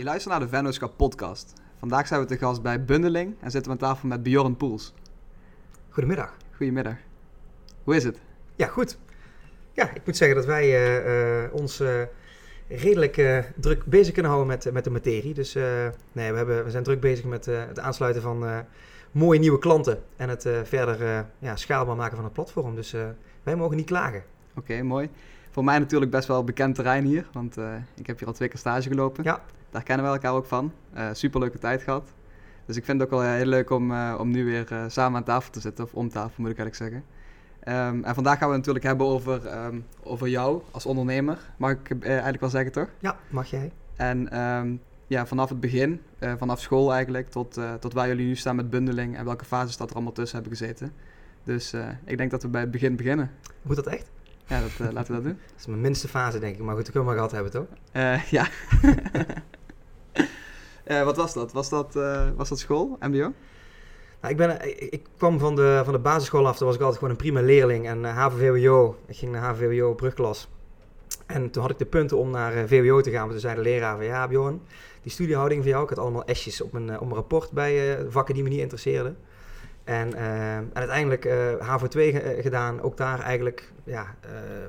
Je luistert naar de Vennootschap podcast. Vandaag zijn we te gast bij Bundeling en zitten we aan tafel met Bjorn Poels. Goedemiddag. Goedemiddag. Hoe is het? Ja, goed. Ja, ik moet zeggen dat wij eh, eh, ons eh, redelijk druk bezig kunnen houden met, met de materie. Dus nee, we, hebben, we zijn druk bezig met het aansluiten van mooie nieuwe klanten en het verder ja, schaalbaar maken van het platform. Dus wij mogen niet klagen. Oké, mooi. Voor mij natuurlijk best wel bekend terrein hier, want ik heb hier al twee keer stage gelopen. Ja. Daar kennen we elkaar ook van. Eh superleuke tijd gehad. Dus ik vind het ook wel heel leuk om, eh, om nu weer eh, samen aan tafel te zitten, of om tafel moet ik eigenlijk zeggen. Ehm, en vandaag gaan we het natuurlijk hebben over, ehm, over jou als ondernemer, mag ik eigenlijk wel zeggen toch? Ja, mag jij? En ehm, ja, vanaf het begin, vanaf school eigenlijk, tot, tot waar jullie nu staan met bundeling en welke fases dat er allemaal tussen hebben gezeten. Dus ik denk dat we bij het begin beginnen. Moet dat echt? Ja, dat, laten we dat doen. Dat is mijn minste fase, denk ik. Maar goed, dat kunnen we gehad hebben, toch? Ja. Eh, wat was dat? Was dat, eh, was dat school, MBO? Nou, ik, ben, ik, ik kwam van de, van de basisschool af. Toen was ik altijd gewoon een prima leerling. En uh, HAVO-VWO. Ik ging naar HAVO-VWO brugklas. En toen had ik de punten om naar VWO te gaan. Maar toen zei de leraar van... Ja, Bjorn, die studiehouding van jou... Ik had allemaal S'jes op mijn, op mijn rapport bij vakken die me niet interesseerden. En, en uiteindelijk uh, HAVO 2 ge gedaan. Ook daar eigenlijk ja,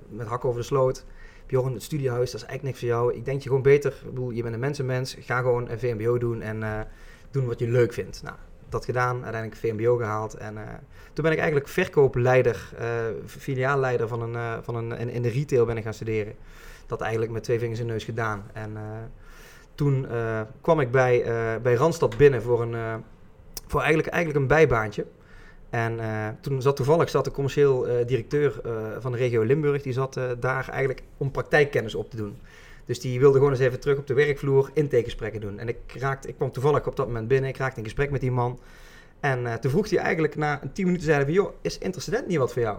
met hak over de sloot. Bjorn, het studiehuis, dat is eigenlijk niks voor jou. Ik denk je gewoon beter... Je bent een mensenmens. Ga gewoon een VMBO doen en uh, doen wat je leuk vindt. Nou, dat gedaan, uiteindelijk VMBO gehaald. En uh, toen ben ik eigenlijk verkoopleider, uh, filiaalleider van een, van een, in, in de retail ben ik gaan studeren. Dat eigenlijk met twee vingers in de neus gedaan. En toen kwam ik bij, bij Randstad binnen voor, een, voor eigenlijk, eigenlijk een bijbaantje. En toen zat toevallig zat de commercieel directeur van de regio Limburg, die zat daar eigenlijk om praktijkkennis op te doen. Dus die wilde gewoon eens even terug op de werkvloer intakegesprekken doen. En ik, raakte, ik kwam toevallig op dat moment binnen, ik raakte in gesprek met die man. En toen vroeg hij eigenlijk na tien minuten, zeiden van, joh, is intercedent niet wat voor jou?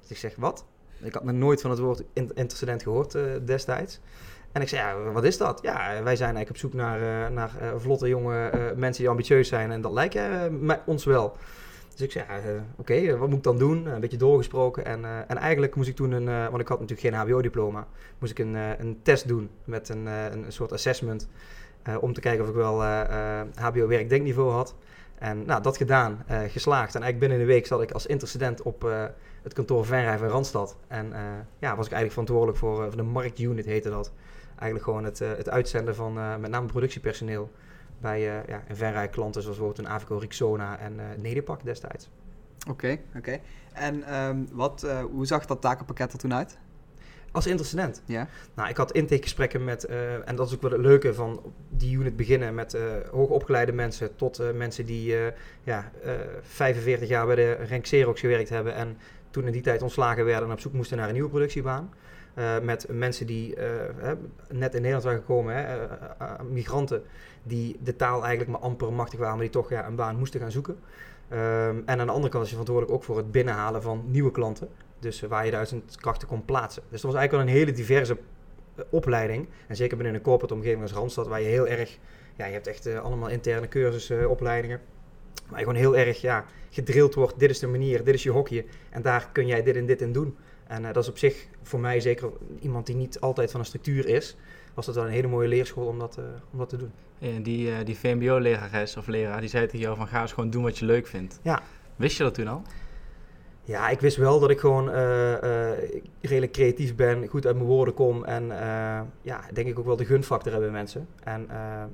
Dus ik zeg, wat? Ik had nog nooit van het woord intercedent gehoord destijds. En ik zei, ja, wat is dat? Ja, wij zijn eigenlijk op zoek naar, naar vlotte jonge mensen die ambitieus zijn. En dat lijkt ons wel. Dus ik zei, ja, oké, okay, wat moet ik dan doen? Een beetje doorgesproken. En, en eigenlijk moest ik toen een, want ik had natuurlijk geen HBO-diploma, moest ik een, een test doen met een, een soort assessment. om te kijken of ik wel HBO-werkdenkniveau had. En nou, dat gedaan, geslaagd. En eigenlijk binnen een week zat ik als intercedent op het kantoor Venray van Randstad. En ja, was ik eigenlijk verantwoordelijk voor, voor de marktunit, heette dat. Eigenlijk gewoon het, het uitzenden van met name productiepersoneel bij uh, ja, een verrij klanten zoals bijvoorbeeld een Avico Rixona en uh, Nederpak destijds. Oké, okay, oké. Okay. En um, wat, uh, hoe zag dat takenpakket er toen uit? Als intercedent? Ja. Nou, ik had intakegesprekken met, en dat is ook wel het leuke van die unit beginnen met hoogopgeleide mensen tot mensen die ja, 45 jaar bij de Renk Xerox gewerkt hebben en toen in die tijd ontslagen werden en op zoek moesten naar een nieuwe productiebaan. Uh, met mensen die uh, net in Nederland waren gekomen, hè, uh, migranten die de taal eigenlijk maar amper machtig waren, maar die toch ja, een baan moesten gaan zoeken. Um, en aan de andere kant is je verantwoordelijk ook voor het binnenhalen van nieuwe klanten. Dus waar je de uitzendkrachten kon plaatsen. Dus dat was eigenlijk wel een hele diverse opleiding. En zeker binnen een corporate omgeving als Randstad, waar je heel erg, ja, je hebt echt allemaal interne cursussen, opleidingen. Waar je gewoon heel erg ja, gedrild wordt, dit is de manier, dit is je hokje. En daar kun jij dit en dit in doen. En uh, dat is op zich voor mij, zeker iemand die niet altijd van een structuur is, was dat wel een hele mooie leerschool om dat, uh, om dat te doen. Ja, die, uh, die VMBO-lerares of leraar, die zei tegen jou van ga eens gewoon doen wat je leuk vindt. Ja. Wist je dat toen al? Ja, ik wist wel dat ik gewoon redelijk creatief ben, goed uit mijn woorden kom en ja, denk ik ook wel de gunfactor hebben mensen. En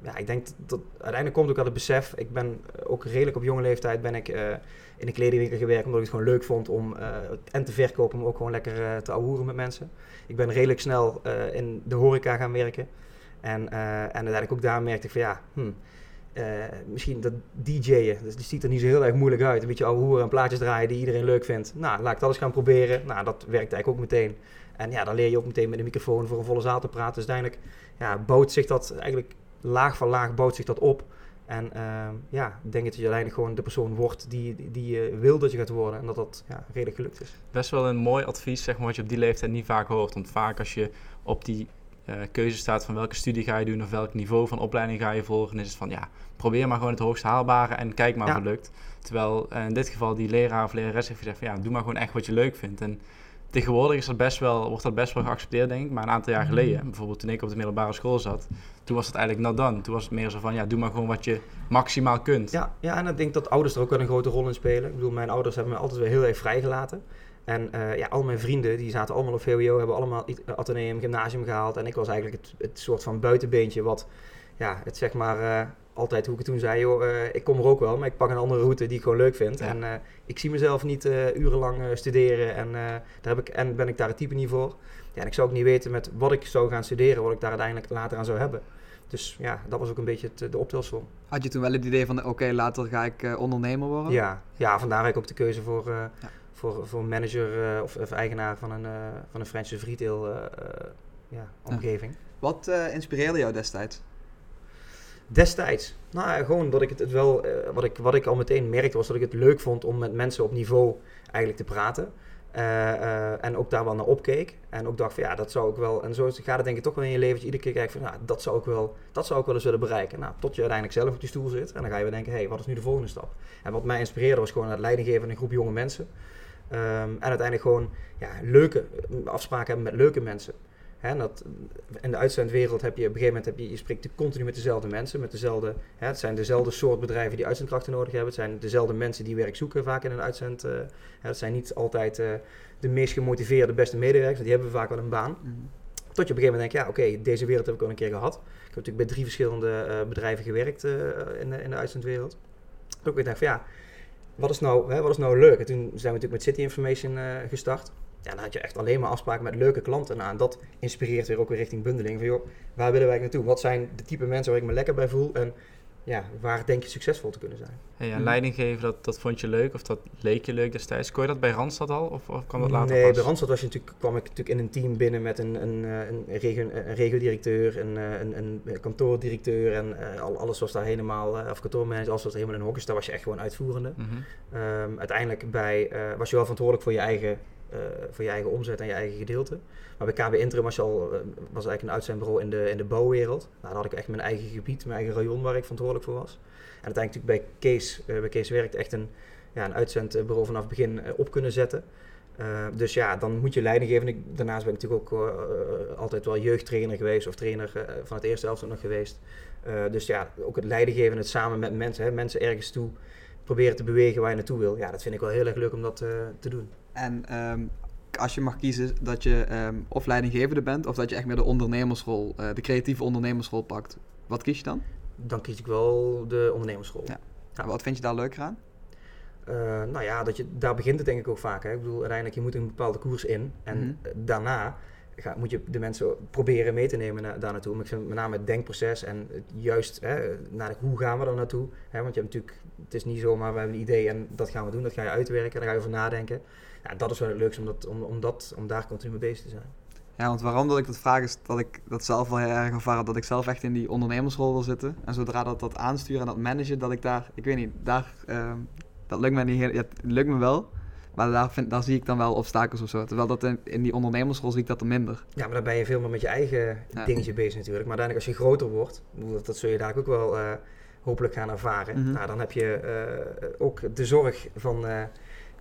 ja, ik denk dat uiteindelijk komt ook al het besef, ik ben ook redelijk op jonge leeftijd ben ik in de kledingwinkel gewerkt omdat ik het gewoon leuk vond om en te verkopen, maar ook gewoon lekker te ouwehoeren met mensen. Ik ben redelijk snel in de horeca gaan werken. En, en uiteindelijk ook daar merkte ik van ja, hmm, misschien dat DJ'en, dus die ziet er niet zo heel erg moeilijk uit. Een beetje ouwehoeren en plaatjes draaien die iedereen leuk vindt. Nou, laat ik dat eens gaan proberen. Nou, dat werkt eigenlijk ook meteen. En ja, dan leer je ook meteen met een microfoon voor een volle zaal te praten. Dus uiteindelijk ja, bouwt zich dat eigenlijk laag van laag bouwt zich dat op. En uh, ja, ik denk dat je uiteindelijk gewoon de persoon wordt die, die, die je wil dat je gaat worden. En dat dat ja, redelijk gelukt is. Best wel een mooi advies, zeg maar, wat je op die leeftijd niet vaak hoort. Want vaak als je op die uh, keuze staat van welke studie ga je doen of welk niveau van opleiding ga je volgen, is het van ja, probeer maar gewoon het hoogst haalbare en kijk maar ja. of het lukt. Terwijl uh, in dit geval die leraar of lerares heeft gezegd van ja, doe maar gewoon echt wat je leuk vindt. En tegenwoordig is dat best wel, wordt dat best wel geaccepteerd, denk ik. Maar een aantal jaar geleden, bijvoorbeeld toen ik op de middelbare school zat, toen was het eigenlijk not done. Toen was het meer zo van, ja, doe maar gewoon wat je maximaal kunt. Ja, ja, en ik denk dat ouders er ook wel een grote rol in spelen. Ik bedoel, mijn ouders hebben me altijd weer heel erg vrijgelaten. En eh, ja, al mijn vrienden, die zaten allemaal op VWO, hebben allemaal i- ateneum, gymnasium gehaald. En ik was eigenlijk het, het soort van buitenbeentje wat, ja, het zeg maar, eh, altijd hoe ik het toen zei, joh, eh, ik kom er ook wel, maar ik pak een andere route die ik gewoon leuk vind. Ja. En eh, ik zie mezelf niet eh, urenlang eh, studeren en, eh, daar heb ik, en ben ik daar het type niet voor. Ja, en ik zou ook niet weten met wat ik zou gaan studeren, wat ik daar uiteindelijk later aan zou hebben. Dus ja, dat was ook een beetje het, de optelsom. Had je toen wel het idee van, oké, later ga ik eh, ondernemer worden? Ja, ja, vandaar heb ik ook de keuze voor, eh, Ja. Voor, voor manager eh, of, of eigenaar van een, eh van een franchise retail eh, eh, ja, omgeving. Wat inspireerde jou destijds? Destijds, nou gewoon dat ik het, het wel, wat, ik, wat ik al meteen merkte was dat ik het leuk vond om met mensen op niveau eigenlijk te praten. En ook daar wel naar opkeek. En ook dacht van ja, dat zou ik wel. En zo gaat het denk ik toch wel in je leven. Iedere keer kijkt van nou, dat zou ik wel, dat zou ik wel eens willen bereiken. Nou, tot je uiteindelijk zelf op die stoel zit. En dan ga je weer denken, hé, hey, wat is nu de volgende stap? En wat mij inspireerde was gewoon het leiding geven aan een groep jonge mensen. Ehm, en uiteindelijk gewoon ja, leuke eh, afspraken hebben met leuke mensen. Hè, dat, in de uitzendwereld heb je op een gegeven moment, heb je, je spreekt continu met dezelfde mensen, met dezelfde, hè, het zijn dezelfde soort bedrijven die uitzendkrachten nodig hebben, het zijn dezelfde mensen die werk zoeken vaak in een uitzend. eh, hè, het zijn niet altijd eh, de meest gemotiveerde, beste medewerkers, die hebben vaak wel een baan. Mhm. Tot je op een gegeven moment denkt, ja oké, deze wereld heb ik al een keer gehad. Ik heb natuurlijk bij drie verschillende bedrijven gewerkt in, de, in de uitzendwereld. Toen ik weer dacht van ja, wat is nou, hè, wat is nou leuk? En toen zijn we natuurlijk met City Information eh, gestart. Ja, dan had je echt alleen maar afspraken met leuke klanten. Nou, en dat inspireert weer ook weer richting bundeling. Van joh, waar willen wij naartoe? Wat zijn de type mensen waar ik me lekker bij voel? En ja, waar denk je succesvol te kunnen zijn? Hey, en Mhm. leiding geven, dat, dat vond je leuk of dat leek je leuk destijds. Kon je dat bij Randstad al of, of kwam dat later nee, pas? bij Randstad was je natuurlijk, kwam ik natuurlijk in een team binnen met een, een, eh, een, regio, een regiodirecteur, een, eh, een, een kantoordirecteur en eh, al- alles was daar helemaal, eh, of kantoormanager, alles was daar helemaal in hokjes. Daar was je echt gewoon uitvoerende. Mhm. Ehm, uiteindelijk bij, eh, was je wel verantwoordelijk voor je, eigen, eh, voor je eigen omzet en je eigen gedeelte. Maar bij KB Interim was, al, eh, was eigenlijk een uitzendbureau in de, in de bouwwereld. Nou, daar had ik echt mijn eigen gebied, mijn eigen rayon waar ik verantwoordelijk voor was. En uiteindelijk natuurlijk bij Kees, eh, bij Kees werkt echt een, ja, een uitzendbureau vanaf het begin eh, op kunnen zetten. Dus ja, dan moet je leiding geven. Ik, daarnaast ben ik natuurlijk ook altijd wel jeugdtrainer geweest of trainer van het eerste elftal nog geweest. Dus ja, ook het leiding geven, het samen met mensen, hè, mensen ergens toe proberen te bewegen waar je naartoe wil. Ja, dat vind ik wel heel erg leuk om dat te doen. En ehm, als je mag kiezen dat je ehm, of leidinggevende bent, of dat je echt meer de ondernemersrol, eh, de creatieve ondernemersrol pakt, wat kies je dan? Dan kies ik wel de ondernemerschool. Ja. En wat vind je daar leuker aan? Eh, nou ja, dat je, daar begint het denk ik ook vaak. Hè. Ik bedoel, uiteindelijk, je moet een bepaalde koers in. En Mhm. eh, daarna ga, moet je de mensen proberen mee te nemen na, daar naartoe. Maar ik vind met name het denkproces en het juist hè, naar de- hoe gaan we er naartoe. Hè, want je hebt natuurlijk, het is niet zomaar, we hebben een idee en dat gaan we doen. Dat ga je uitwerken, daar ga je over nadenken. Ja, dat is wel het leukste om, dat, om, om, dat, om daar continu mee bezig te zijn. Ja, want waarom dat ik dat vraag is dat ik dat zelf wel heel erg ervaren dat ik zelf echt in die ondernemersrol wil zitten. En zodra dat dat aansturen en dat managen, dat ik daar, ik weet niet, daar, ehm, dat lukt me niet heel, ja, het lukt me wel. Maar daar, vind, daar zie ik dan wel obstakels of zo. Terwijl dat in, in die ondernemersrol zie ik dat er minder. Ja, maar dan ben je veel meer met je eigen Ja. dingetje bezig natuurlijk. Maar uiteindelijk als je groter wordt, dat, dat zul je daar ook wel eh, hopelijk gaan ervaren. Mhm. Nou, dan heb je eh, ook de zorg van, eh,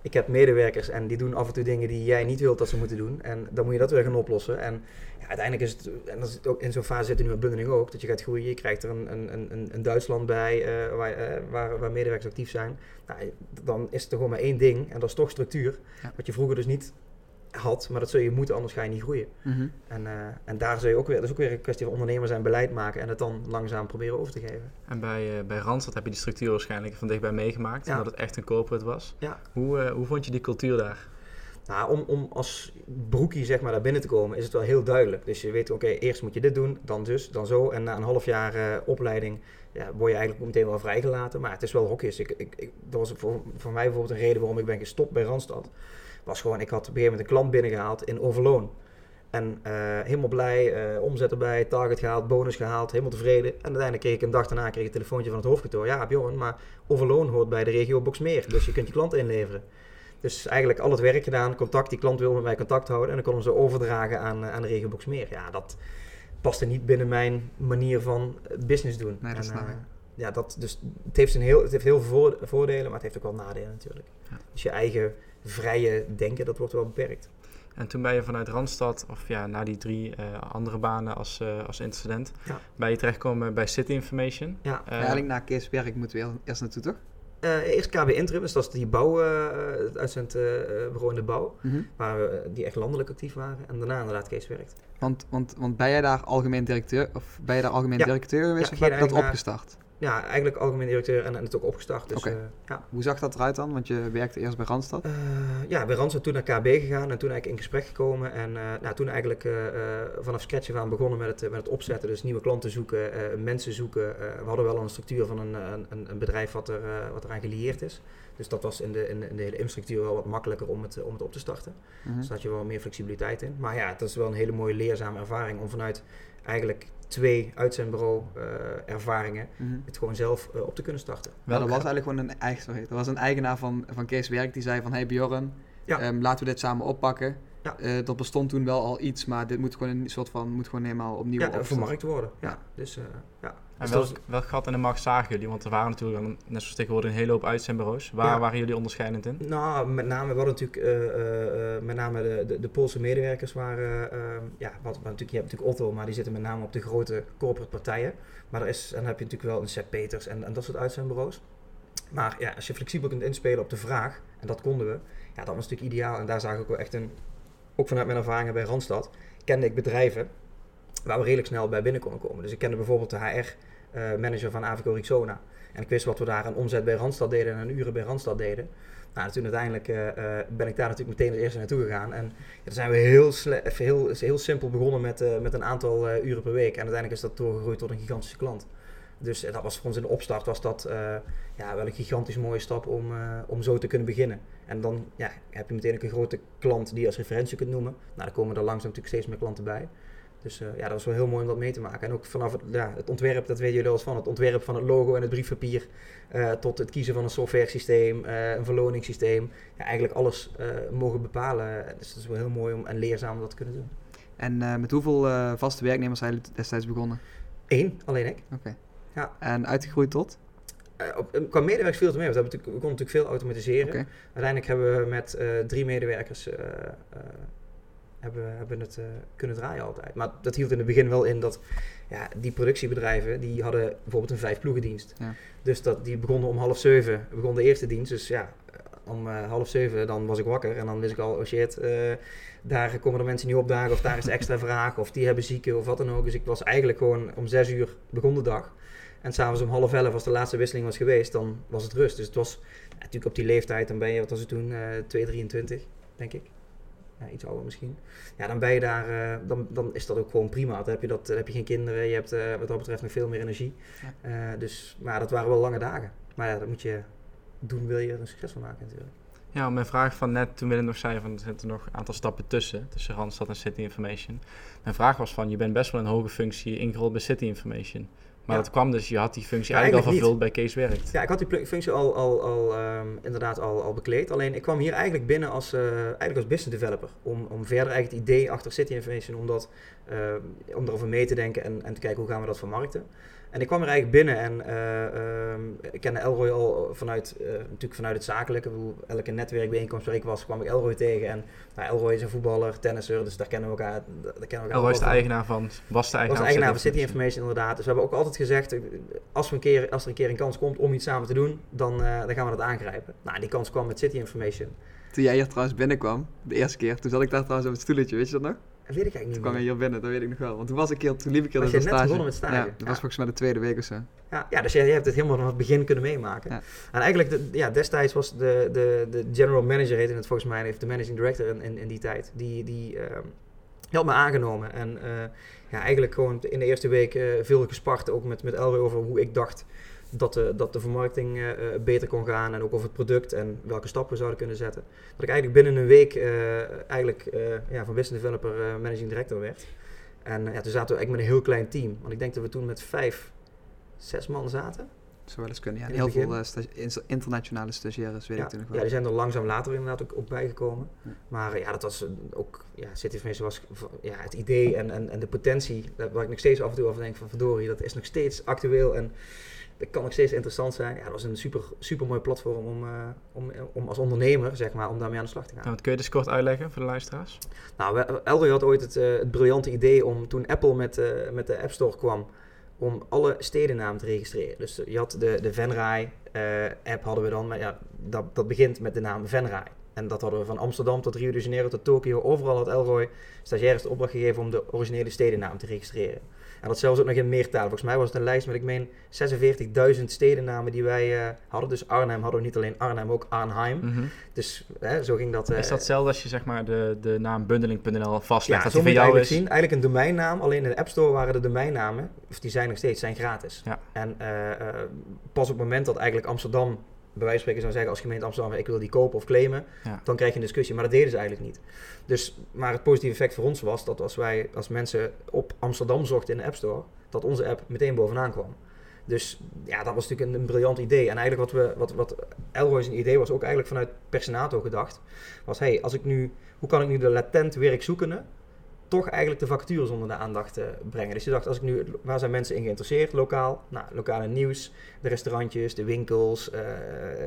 ik heb medewerkers en die doen af en toe dingen die jij niet wilt dat ze moeten doen. En dan moet je dat weer gaan oplossen. En ja, uiteindelijk is het, en dat is het ook in zo'n fase zitten nu met bundeling ook, dat je gaat groeien. Je krijgt er een, een, een, een Duitsland bij eh, waar, eh, waar, waar medewerkers actief zijn. Nou, dan is er gewoon maar één ding en dat is toch structuur. Ja. Wat je vroeger dus niet had, maar dat zul je moeten, anders ga je niet groeien. Mhm. En, eh, en daar zul je ook weer, dat is ook weer een kwestie van ondernemer zijn, beleid maken en het dan langzaam proberen over te geven. En bij, eh, bij Randstad heb je die structuur waarschijnlijk van dichtbij meegemaakt, Ja. omdat het echt een corporate was. Ja. Hoe, eh, hoe vond je die cultuur daar? Nou, om, om als broekie zeg maar daar binnen te komen is het wel heel duidelijk. Dus je weet, oké, eerst moet je dit doen, dan dus, dan zo. En na een half jaar opleiding ja, word je eigenlijk meteen wel vrijgelaten. Maar het is wel hokjes. Ik, ik, ik, dat was voor, voor mij bijvoorbeeld een reden waarom ik ben gestopt bij Randstad. Was gewoon, ik had op een gegeven moment een klant binnengehaald in Overloon. En eh, helemaal blij, eh, omzet erbij, target gehaald, bonus gehaald, helemaal tevreden. En uiteindelijk kreeg ik een dag daarna kreeg ik een telefoontje van het hoofdkantoor. Ja, Bjorn, maar Overloon hoort bij de regio Boxmeer. Dus je kunt je klant inleveren. Dus eigenlijk al het werk gedaan, contact, die klant wil met mij contact houden. En dan kon hem ze overdragen aan, eh, aan de regio Boxmeer. Ja, dat paste niet binnen mijn manier van business doen. Nee, dat En, snap ik. ja, dat, dus het heeft, een heel, het heeft heel veel voor- voordelen, maar het heeft ook wel nadelen natuurlijk. Ja. Dus je eigen vrije denken, dat wordt wel beperkt. En toen ben je vanuit Randstad, of ja, na die drie eh, andere banen als, eh, als incident, Ja. ben je terechtgekomen bij City Information. Ja. Eh, Eigenlijk na Kees Werk moeten we eerst naartoe, toch? Eh, eerst KB Interim, dus dat is die bouw, eh, het uitzendbureau in de bouw, Mhm. waar we, eh, die echt landelijk actief waren. En daarna inderdaad Kees werkt. Want, want, want ben jij daar algemeen directeur, of ben je daar algemeen Ja. directeur geweest, Ja, of heb je dat opgestart? Ja, eigenlijk algemeen directeur en, en het ook opgestart. Dus eh, ja. Hoe zag dat eruit dan? Want je werkte eerst bij Randstad. Eh, ja, bij Randstad toen naar KB gegaan en toen eigenlijk in gesprek gekomen. En eh, nou, toen eigenlijk vanaf scratch aan begonnen met het, met het opzetten. Dus nieuwe klanten zoeken, mensen zoeken. We hadden wel een structuur van een, een, een- bedrijf wat, er, wat eraan gelieerd is. Dus dat was in de, in de, in de hele infrastructuur wel wat makkelijker om het, om het op te starten. Mhm. Dus daar had je wel meer flexibiliteit in. Maar ja, het is wel een hele mooie leerzame ervaring om vanuit eigenlijk twee uitzendbureau eh, ervaringen Mhm. het gewoon zelf eh, op te kunnen starten. Dat welk- was eigenlijk gewoon een, eigen, sorry, dat was een eigenaar van, van Kees Werk die zei van... Hey Bjorn, Ja. ehm, laten we dit samen oppakken. Ja. Eh, dat bestond toen wel al iets, maar dit moet gewoon een soort van... Moet gewoon helemaal opnieuw Ja, vermarkt worden. Ja, dus eh, ja. En welk, gat in de markt zagen jullie? Want er waren natuurlijk, net zoals tegenwoordig, een hele hoop uitzendbureaus. Waar Ja. waren jullie onderscheidend in? Nou, met name, we hadden natuurlijk eh, eh, eh, met name de, de, de Poolse medewerkers waren, eh, ja, wat, wat natuurlijk, je hebt natuurlijk Otto, maar die zitten met name op de grote corporate partijen. Maar er is, en dan heb je natuurlijk wel een Sepp Peters en, en dat soort uitzendbureaus. Maar ja, als je flexibel kunt inspelen op de vraag, en dat konden we, ja, dat was natuurlijk ideaal. En daar zag ik wel echt een, ook vanuit mijn ervaringen bij Randstad, kende ik bedrijven waar we redelijk snel bij binnen konden komen. Dus ik kende bijvoorbeeld de HR-manager van Avico Rixona. En ik wist wat we daar aan omzet bij Randstad deden en aan uren bij Randstad deden. Nou, toen uiteindelijk eh, eh, ben ik daar natuurlijk meteen als eerste naartoe gegaan. En ja, zijn we heel, heel, heel simpel begonnen met, eh, met een aantal eh, uren per week. En uiteindelijk is dat doorgegroeid tot een gigantische klant. Dus eh, dat was voor ons in de opstart was dat eh, ja, wel een gigantisch mooie stap om, eh, om zo te kunnen beginnen. En dan ja, heb je meteen een grote klant die je als referentie kunt noemen. Nou, dan komen er langzaam natuurlijk steeds meer klanten bij. Dus eh, ja, dat was wel heel mooi om dat mee te maken. En ook vanaf het, ja, het ontwerp, dat weten jullie al eens van, het ontwerp van het logo en het briefpapier, eh, tot het kiezen van een software systeem, eh, een verloningssysteem. Ja, eigenlijk alles mogen bepalen. Dus het is wel heel mooi om, en leerzaam om dat te kunnen doen. En met hoeveel vaste werknemers zijn jullie destijds begonnen? Eén, alleen ik. Oké. Ja. En uitgegroeid tot? Op, qua medewerkers viel het mee, want we, hebben natuurlijk, we konden natuurlijk veel automatiseren. Uiteindelijk hebben we met drie medewerkers hebben, hebben het eh, kunnen draaien altijd. Maar dat hield in het begin wel in dat ja, die productiebedrijven, die hadden bijvoorbeeld een vijf ploegendienst. Ja. Dus dat, die begonnen om half zeven, begon de eerste dienst. Dus ja, om eh, half zeven dan was ik wakker en dan wist ik al, oh shit, eh, daar komen er mensen niet opdagen of daar is de extra vraag of die hebben zieken of wat dan ook. Dus ik was eigenlijk gewoon om zes uur begon de dag. En s'avonds om half elf, als de laatste wisseling was geweest, dan was het rust. Dus het was ja, natuurlijk op die leeftijd, dan ben je, wat was het toen, eh 2,23 denk ik. Ja, iets ouder misschien. Ja, dan ben je daar, eh, dan, dan is dat ook gewoon prima. Dan heb je, dat, dan heb je geen kinderen, je hebt eh, wat dat betreft nog veel meer energie. Eh, dus, maar dat waren wel lange dagen. Maar ja, dat moet je doen, wil je er een succes van maken natuurlijk. Ja, mijn vraag van net, toen Willem nog zei van er zitten nog een aantal stappen tussen, tussen Randstad en City Information. Mijn vraag was van, je bent best wel een hoge functie ingerold bij City Information. Maar Ja. dat kwam dus, je had die functie eigenlijk al vervuld bij Kees Werkt. Ja, ik had die functie al, al, al ehm, inderdaad al, al bekleed. Alleen ik kwam hier eigenlijk binnen als, eh, eigenlijk als business developer. Om, om verder eigenlijk het idee achter City Information, om, dat, ehm, om erover mee te denken en, en te kijken hoe gaan we dat vermarkten. En ik kwam er eigenlijk binnen en eh, ehm, ik kende Elroy al vanuit, eh, natuurlijk vanuit het zakelijke. Bedoel, elke netwerkbijeenkomst waar ik was, kwam ik Elroy tegen. En nou, Elroy is een voetballer, tennisser, dus daar kennen we elkaar. Daar kennen we elkaar Elroy is de eigenaar van, was de eigenaar, was eigenaar van City Information inderdaad. Dus we hebben ook altijd gezegd, als, we een keer, als er een keer een kans komt om iets samen te doen, dan, eh, dan gaan we dat aangrijpen. Nou, die kans kwam met City Information. Toen jij hier trouwens binnenkwam, de eerste keer, toen zat ik daar trouwens op het stoeltje, weet je dat nog? Dat weet ik eigenlijk Toen niet kwam je hier binnen, dat weet ik nog wel. Want toen was ik hier, toen liep ik hier Was dus je net stage. begonnen met stage? Ja, dat Ja. was volgens mij de tweede week of zo. Ja, ja, dus jij, jij hebt het helemaal van het begin kunnen meemaken. Ja. En eigenlijk, de, ja, destijds was de, de, de general manager, heette het volgens mij, heeft de managing director in, in, in die tijd, die, die, die had me aangenomen. En eh, ja, eigenlijk gewoon in de eerste week eh, veel gespart, ook met, met Elroy over hoe ik dacht dat de, dat de vermarkting eh, eh, beter kon gaan en ook over het product en welke stappen we zouden kunnen zetten. Dat ik eigenlijk binnen een week eh, eigenlijk ja, van business developer managing director werd. En ja, toen zaten we eigenlijk met een heel klein team. Want ik denk dat we toen met vijf, zes man zaten. Zou wel eens kunnen, ja. En heel veel eh, stagi- internationale stagiaires, weet Ja, ik toen nog ja, wel. die zijn er langzaam later inderdaad ook, ook bijgekomen. Ja. Maar eh, ja, dat was eh, ook, ja, City of Mission was ja, het idee en, en, en de potentie, waar ik nog steeds af en toe over denk van verdorie, dat is nog steeds actueel en dat kan nog steeds interessant zijn. Ja, dat was een super, super mooi platform om, eh, om, om als ondernemer, zeg maar, om daarmee aan de slag te gaan. Nou, wat kun je dus kort uitleggen voor de luisteraars? Nou, Elroy had ooit het, eh, het briljante idee om toen Apple met, eh, met de App Store kwam, om alle stedennamen te registreren. Dus je had de, de Venray eh, hadden we dan, maar ja, dat, dat begint met de naam Venray. En dat hadden we van Amsterdam tot Rio de Janeiro tot Tokio. Overal had Elroy stagiaires de opdracht gegeven om de originele stedennaam te registreren. En dat zelfs ook nog in meertalen. Volgens mij was het een lijst met, ik meen, 46.000 stedennamen die wij eh, hadden. Dus Arnhem hadden we niet alleen Arnhem, ook Arnhem. Mhm. Dus hè, zo ging dat. eh, Is dat hetzelfde als je zeg maar de, de naam bundeling.nl vastlegt? ja, dat zo die moet jou eigenlijk is? zien. Eigenlijk een domeinnaam. Alleen in de App Store waren de domeinnamen, of die zijn nog steeds, zijn gratis. Ja. En eh, eh, pas op het moment dat eigenlijk Amsterdam, bij wijze van spreken zou zeggen als gemeente Amsterdam, ik wil die kopen of claimen, Ja. dan krijg je een discussie. Maar dat deden ze eigenlijk niet. Dus, maar het positieve effect voor ons was dat als wij als mensen op Amsterdam zochten in de App Store, dat onze app meteen bovenaan kwam. Dus ja, dat was natuurlijk een, een briljant idee. En eigenlijk wat, we, wat, wat Elroy's idee was, ook eigenlijk vanuit Personato gedacht, was hey, als ik nu, hoe kan ik nu de latent werkzoekenden toch eigenlijk de vacatures onder de aandacht eh, brengen. Dus je dacht, als ik nu, waar zijn mensen in geïnteresseerd lokaal? Nou, lokale nieuws, de restaurantjes, de winkels, eh,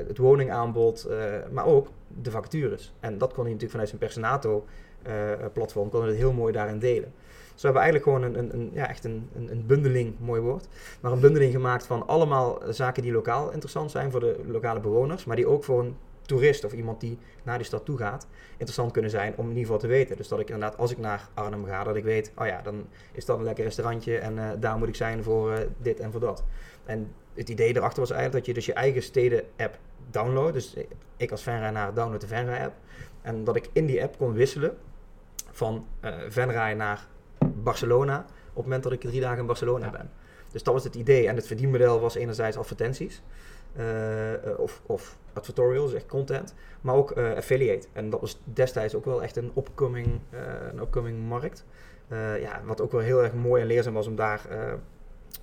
het woningaanbod, eh, maar ook de vacatures. En dat kon hij natuurlijk vanuit zijn Personato-platform, kon hij het heel mooi daarin delen. Dus we hebben eigenlijk gewoon een, een, een, ja, echt een, een bundeling, mooi woord, maar een bundeling gemaakt van allemaal zaken die lokaal interessant zijn voor de lokale bewoners, maar die ook voor een toerist of iemand die naar die stad toe gaat, interessant kunnen zijn om in ieder geval te weten. Dus dat ik inderdaad, als ik naar Arnhem ga, dat ik weet, oh ja, dan is dat een lekker restaurantje en eh, daar moet ik zijn voor eh, dit en voor dat. En het idee erachter was eigenlijk dat je dus je eigen steden-app downloadt. Dus ik als Venray download de Venray-app. En dat ik in die app kon wisselen van eh Venray naar Barcelona op het moment dat ik drie dagen in Barcelona Ja. ben. Dus dat was het idee. En het verdienmodel was enerzijds advertenties. Eh, eh, of, of advertorials, echt content, maar ook eh, affiliate. En dat was destijds ook wel echt een upcoming, eh, een upcoming markt. Ja, wat ook wel heel erg mooi en leerzaam was om daar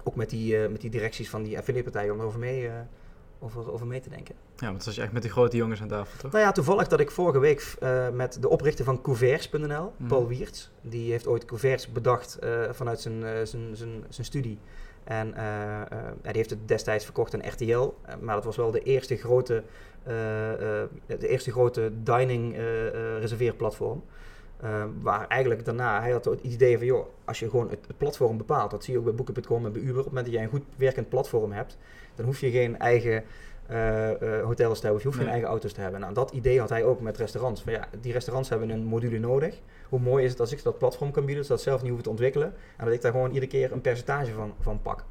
ook met die, met die directies van die affiliate partijen om over mee, over, over mee te denken. Ja, want was je echt met die grote jongens aan tafel, toch? Nou ja, toevallig dat ik vorige week met de oprichter van Couverts.nl, Mhm. Paul Wiertz, die heeft ooit Couverts bedacht vanuit zijn, zijn, zijn, zijn studie. En eh, eh, die heeft het destijds verkocht aan RTL, eh, maar dat was wel de eerste grote, eh, eh, de eerste grote dining eh, eh, reserveerplatform. Eh, waar eigenlijk daarna, hij had het idee van, joh, als je gewoon het, platform bepaalt, dat zie je ook bij Booking.com en bij Uber, op het moment dat jij een goed werkend platform hebt, dan hoef je geen eigen eh, eh, hotels te hebben, of je hoeft Nee. geen eigen auto's te hebben. Nou, dat idee had hij ook met restaurants. Van, ja, die restaurants hebben een module nodig. Hoe mooi is het als ik dat platform kan bieden, zodat ze dat zelf niet hoeven te ontwikkelen, en dat ik daar gewoon iedere keer een percentage van, van pak.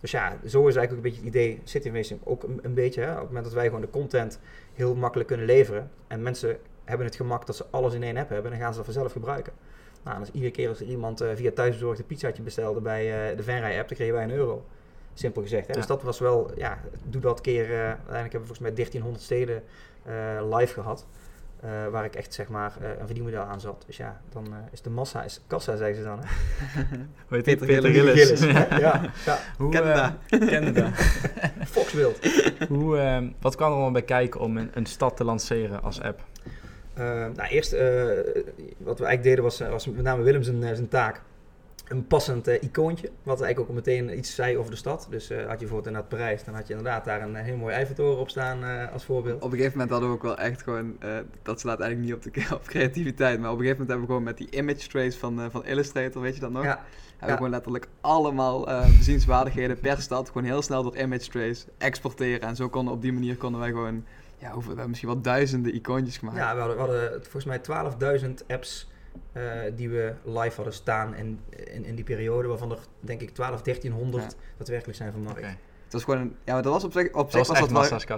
Dus ja, zo is eigenlijk ook een beetje het idee City Racing ook een, een beetje. Hè, op het moment dat wij gewoon de content heel makkelijk kunnen leveren en mensen hebben het gemak dat ze alles in één app hebben, dan gaan ze dat vanzelf gebruiken. Nou, en als iedere keer als er iemand eh, via thuisbezorgd een pizzaatje bestelde bij eh, de Venray app, dan kregen wij een euro. Simpel gezegd. Hè? Ja. Dus dat was wel, ja, doe dat keer, eh, uiteindelijk hebben we volgens mij 1300 steden live gehad. Eh, waar ik echt zeg maar eh, een verdienmodel aan zat. Dus ja, dan eh, is de massa is kassa, zeggen ze dan. Hè? Hoe heet? Peter Peter Gillis. Gillis. hè? ja, ja. Hoe, Canada. Canada. Hoe, eh, wat kan er allemaal bij kijken om een, een stad te lanceren als app? Nou, eerst eh, wat we eigenlijk deden was, was met name Willem zijn, zijn taak. Een passend eh, icoontje, wat eigenlijk ook meteen iets zei over de stad. Dus eh, had je bijvoorbeeld inderdaad Parijs, dan had je inderdaad daar een eh, heel mooi Eiffeltoren op staan als voorbeeld. Op een gegeven moment hadden we ook wel echt gewoon, dat slaat eigenlijk niet op, de, op creativiteit, maar op een gegeven moment hebben we gewoon met die image trace van, van Illustrator, weet je dat nog? Ja, Hebben we ja. gewoon letterlijk allemaal bezienswaardigheden per stad gewoon heel snel door image trace exporteren. En zo konden op die manier konden wij gewoon, ja, hoeveel, we hebben misschien wel duizenden icoontjes gemaakt. ja we, hadden, we hadden volgens mij 12.000 apps eh, die we live hadden staan in, in, in die periode. Waarvan er denk ik 12, 1300 Ja. daadwerkelijk zijn van markt. Het was gewoon, een- ja, maar dat was op zich, op Dat zich was dat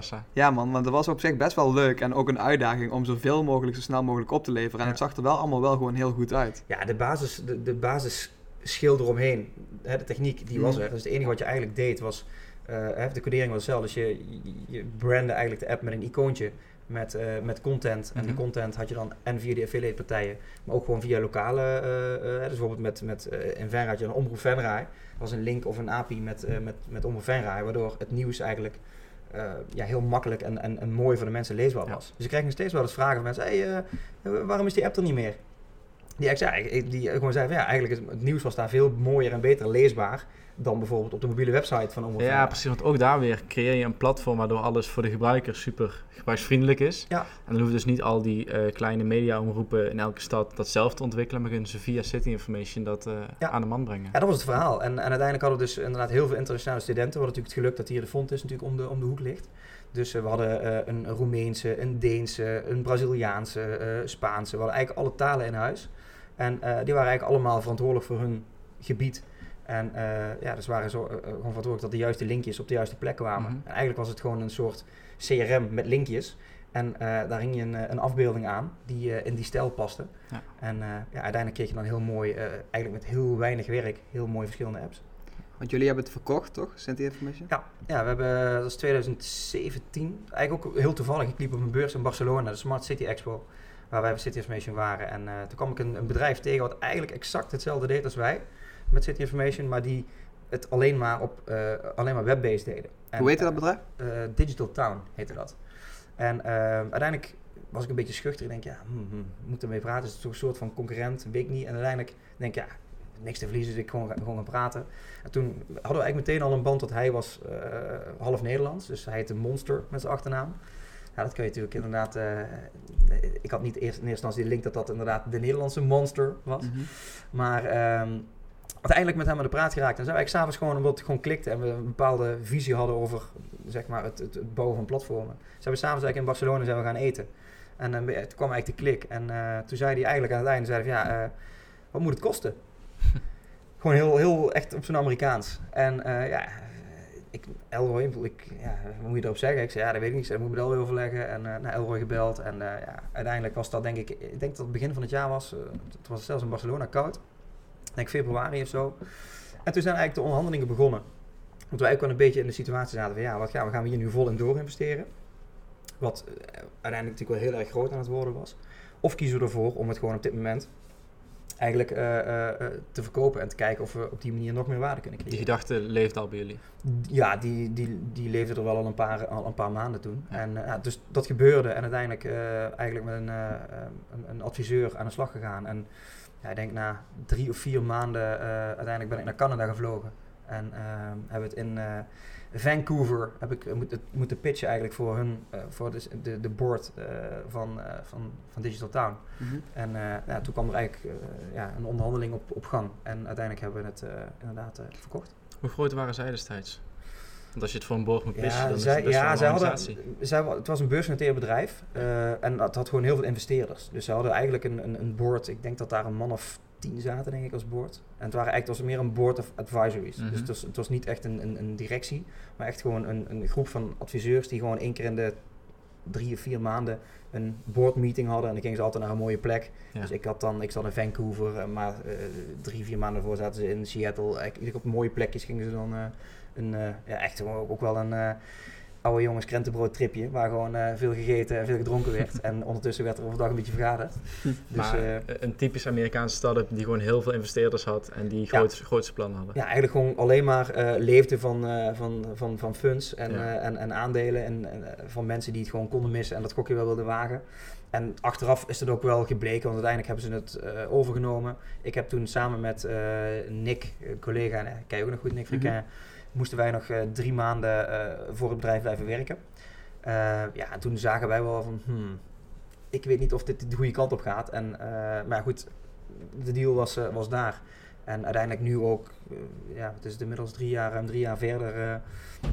wel, ja man, want dat was op zich best wel leuk en ook een uitdaging om zoveel mogelijk, zo snel mogelijk op te leveren. En Ja. het zag er wel allemaal wel gewoon heel goed uit. Ja, de basis, de, de basis schil eromheen, hè, de techniek, die was Mhm. er. Dus het enige wat je eigenlijk deed was, eh, hè, de codering was hetzelfde. Dus je, je brandde eigenlijk de app met een icoontje met, eh, met content. En die Mhm. content had je dan en via die affiliate partijen, maar ook gewoon via lokale, eh, eh, dus bijvoorbeeld met, met in Venray had je een Omroep Venray. Dat was een link of een API met, met, met Omroep Venray, waardoor het nieuws eigenlijk ja, heel makkelijk en, en, en mooi voor de mensen leesbaar Ja. was. Dus ik krijg nog steeds wel eens vragen van mensen, hey, waarom is die app er niet meer? Die, ik zei, die gewoon zei van ja, eigenlijk is het nieuws was daar veel mooier en beter leesbaar dan bijvoorbeeld op de mobiele website van Omroep Ja, precies. Want ook daar weer creëer je een platform waardoor alles voor de gebruiker super gebruiksvriendelijk is. Ja. En dan hoeven dus niet al die eh, kleine mediaomroepen in elke stad dat zelf te ontwikkelen, maar kunnen ze via City Information dat eh, Ja. aan de man brengen. Ja, dat was het verhaal. En, en uiteindelijk hadden we dus inderdaad heel veel internationale studenten. We hadden natuurlijk het geluk dat hier de font is natuurlijk om de, om de hoek ligt. Dus eh, we hadden een Roemeense, een Deense, een Braziliaanse, Spaanse. We hadden eigenlijk alle talen in huis. En die waren eigenlijk allemaal verantwoordelijk voor hun gebied. En eh, ja, dus waren zo, eh, gewoon verantwoordelijk dat de juiste linkjes op de juiste plek kwamen. Mhm. En eigenlijk was het gewoon een soort CRM met linkjes. En daar hing je een, een afbeelding aan die in die stijl paste. Ja. En ja, uiteindelijk kreeg je dan heel mooi, eigenlijk met heel weinig werk, heel mooi verschillende apps. Want jullie hebben het verkocht, toch? Cynthia Information? Ja, ja we hebben, dat is 2017, eigenlijk ook heel toevallig. Ik liep op een beurs in Barcelona, de Smart City Expo, waar wij bij City Information waren. En toen kwam ik een, een bedrijf tegen wat eigenlijk exact hetzelfde deed als wij met City Information, maar die het alleen maar op eh, alleen maar web-based deden. En, Hoe heette dat eh, bedrijf? eh, Digital Town heette dat. En uiteindelijk was ik een beetje schuchter. Ik denk, ja, hm, hm, we moeten ermee praten. Het is toch een soort van concurrent, weet ik niet. En uiteindelijk denk ik, ja, niks te verliezen, dus ik gewoon, gewoon gaan praten. En toen hadden we eigenlijk meteen al een band, dat hij was half Nederlands. Dus hij heette Monster met zijn achternaam. Ja, dat kun je natuurlijk inderdaad... ik had niet eerst in eerste instantie de link dat dat inderdaad de Nederlandse Monster was. Mhm. Maar ehm, uiteindelijk met hem aan de praat geraakt. En zijn wij eigenlijk s'avonds gewoon, omdat het gewoon klikte en we een bepaalde visie hadden over zeg maar, het, het, het bouwen van platformen. Zijn we s'avonds eigenlijk in Barcelona zijn we gaan eten. En eh, toen kwam eigenlijk de klik. En eh, toen zei hij eigenlijk aan het einde, zei hij van, ja, eh, wat moet het kosten? gewoon heel, heel echt op zijn Amerikaans. En ja, ik, Elroy, ik, ja, wat moet je erop zeggen? Ik zei, ja, dat weet ik niet. Dat moet ik met Elroy overleggen. En uh, naar Elroy gebeld. En uh, ja, uiteindelijk was dat denk ik, ik denk dat het begin van het jaar was. Uh, het was zelfs in Barcelona koud. Denk februari of zo. En toen zijn eigenlijk de onderhandelingen begonnen. Want wij ook wel een beetje in de situatie zaten van, ja, wat gaan we, gaan we hier nu vol in door investeren? Wat uh, uiteindelijk natuurlijk wel heel erg groot aan het worden was. Of kiezen we ervoor om het gewoon op dit moment eigenlijk uh, uh, te verkopen en te kijken of we op die manier nog meer waarde kunnen creëren. Die gedachte leeft al bij jullie? Ja, die, die, die leefde er wel al een paar, al een paar maanden toen. Ja. En uh, dus dat gebeurde en uiteindelijk eigenlijk met een, een, een, adviseur aan de slag gegaan. En ja, ik denk na drie of vier maanden uiteindelijk ben ik naar Canada gevlogen. En hebben het in Vancouver heb ik moet, moeten pitchen eigenlijk voor hun, voor de, de, de board van, van, van Digital Town. Mm -hmm. En ja, toen kwam er eigenlijk ja, een onderhandeling op, op gang. En uiteindelijk hebben we het inderdaad verkocht. Hoe groot waren zij destijds? Want als je het voor een board moet pitchen, ja, dan zij, is het best ja, zij een hadden, organisatie. zij, het was een beursgenoteerd bedrijf uh, en dat had gewoon heel veel investeerders. Dus ze hadden eigenlijk een, een, een board, ik denk dat daar een man of tien zaten denk ik als board. En het, waren eigenlijk, het was meer een board of advisories. Mm -hmm. Dus het was, het was niet echt een, een, een, directie, maar echt gewoon een, een groep van adviseurs die gewoon één keer in de drie of vier maanden een board meeting hadden. En dan gingen ze altijd naar een mooie plek. Ja. Dus ik had dan, ik zat in Vancouver, maar uh, drie, vier maanden voor zaten ze in Seattle. Eigenlijk op mooie plekjes gingen ze dan uh, een, uh, ja, echt ook, ook wel een oude jongens krentenbrood tripje. Waar gewoon uh, veel gegeten en veel gedronken werd. en ondertussen werd er overdag een beetje vergaderd. dus, maar een typisch Amerikaanse start-up die gewoon heel veel investeerders had. En die groot, ja. grootste plannen hadden. Ja, eigenlijk gewoon alleen maar leefde van, van, van, van funds en, ja. en, en aandelen. En, en van mensen die het gewoon konden missen en dat gokje wel wilden wagen. En achteraf is het ook wel gebleken, want uiteindelijk hebben ze het uh, overgenomen. Ik heb toen samen met uh, Nick, collega, nee, ken je ook nog goed, Nick Friquin, mm -hmm. Moesten wij nog uh, drie maanden voor het bedrijf blijven werken. ja, en toen zagen wij wel van, hmm, ik weet niet of dit de goede kant op gaat. En, maar goed, de deal was, was daar. En uiteindelijk nu ook, ja, het is inmiddels drie jaar, ruim drie jaar verder,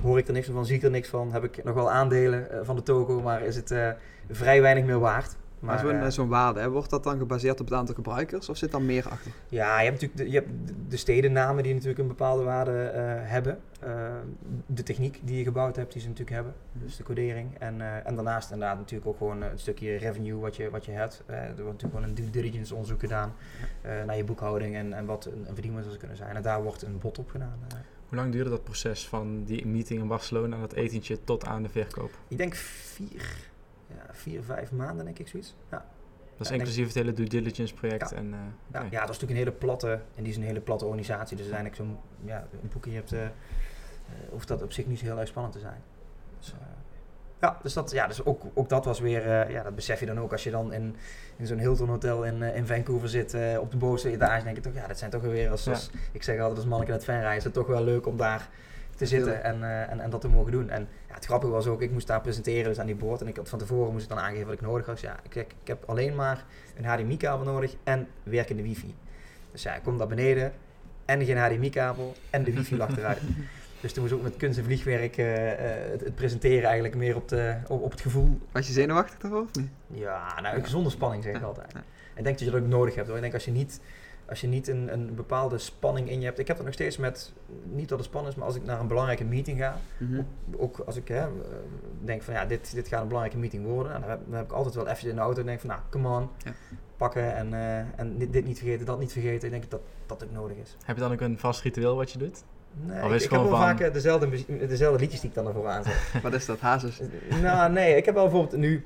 hoor ik er niks van, zie ik er niks van. Heb ik nog wel aandelen van de toko, maar is het vrij weinig meer waard. Maar, maar zo'n zo waarde, hè, wordt dat dan gebaseerd op het aantal gebruikers of zit daar meer achter? Ja, je hebt natuurlijk de, je hebt de stedennamen die natuurlijk een bepaalde waarde uh, hebben. Uh, de techniek die je gebouwd hebt, die ze natuurlijk hebben. Dus de codering. En, uh, en daarnaast inderdaad natuurlijk ook gewoon een stukje revenue wat je, wat je hebt. er wordt natuurlijk gewoon een due diligence onderzoek gedaan naar je boekhouding en, en wat een, een verdienmodel zou kunnen zijn. En daar wordt een bod op gedaan. Hoe lang duurde dat proces van die meeting in Barcelona, dat etentje, tot aan de verkoop? Ik denk vier ja, vier, vijf maanden denk ik zoiets. Ja, Dat is Ja, inclusief het hele due diligence project. Ja. En, eh, ja, ja, dat is natuurlijk een hele platte, en die is een hele platte organisatie. Dus uiteindelijk zo'n ja, een boekje hebt, eh, eh, hoeft dat op zich niet zo heel erg spannend te zijn. Dus, ja, dus, dat, ja, dus ook, ook dat was weer, ja, dat besef je dan ook als je dan in, in zo'n Hilton hotel in, in Vancouver zit op de bovenste etage. denk je toch, ja, dat zijn toch weer, als, als ik zeg altijd als manneke net fanreizen, is het toch wel leuk om daar te zitten en, eh, en, en dat te mogen doen. En ja, het grappige was ook, ik moest daar presenteren dus aan die boord en ik had van tevoren moest ik dan aangeven wat ik nodig had. Dus ja, ik, zeg, ik heb alleen maar een HDMI-kabel nodig en werkende wifi. Dus ja, ik kom daar beneden en geen HDMI-kabel en de wifi lag eruit. Dus toen moest ik ook met kunst en vliegwerk eh, eh, het, het presenteren eigenlijk meer op, de, op, op het gevoel. Was je zenuwachtig daarvoor of niet? Ja, nou, gezonde spanning zeg ik altijd. Ja. Ik denk dat je dat ook nodig hebt hoor. Ik denk als je niet, als je niet een, een bepaalde spanning in je hebt. Ik heb dat nog steeds met, niet dat het spannend is, maar als ik naar een belangrijke meeting ga. Mhm. Ook als ik hè, denk van ja, dit, dit gaat een belangrijke meeting worden. En dan, heb, dan heb ik altijd wel even in de auto en denk van nou, come on. Ja. Pakken en, eh, en dit, dit niet vergeten, dat niet vergeten. Ik denk dat dat ook nodig is. Heb je dan ook een vast ritueel wat je doet? Nee, Of ik, is ik heb wel van- vaak eh, dezelfde, dezelfde liedjes die ik dan ervoor aanzet. Wat is dat? Hazes? nou, nee, ik heb wel bijvoorbeeld nu.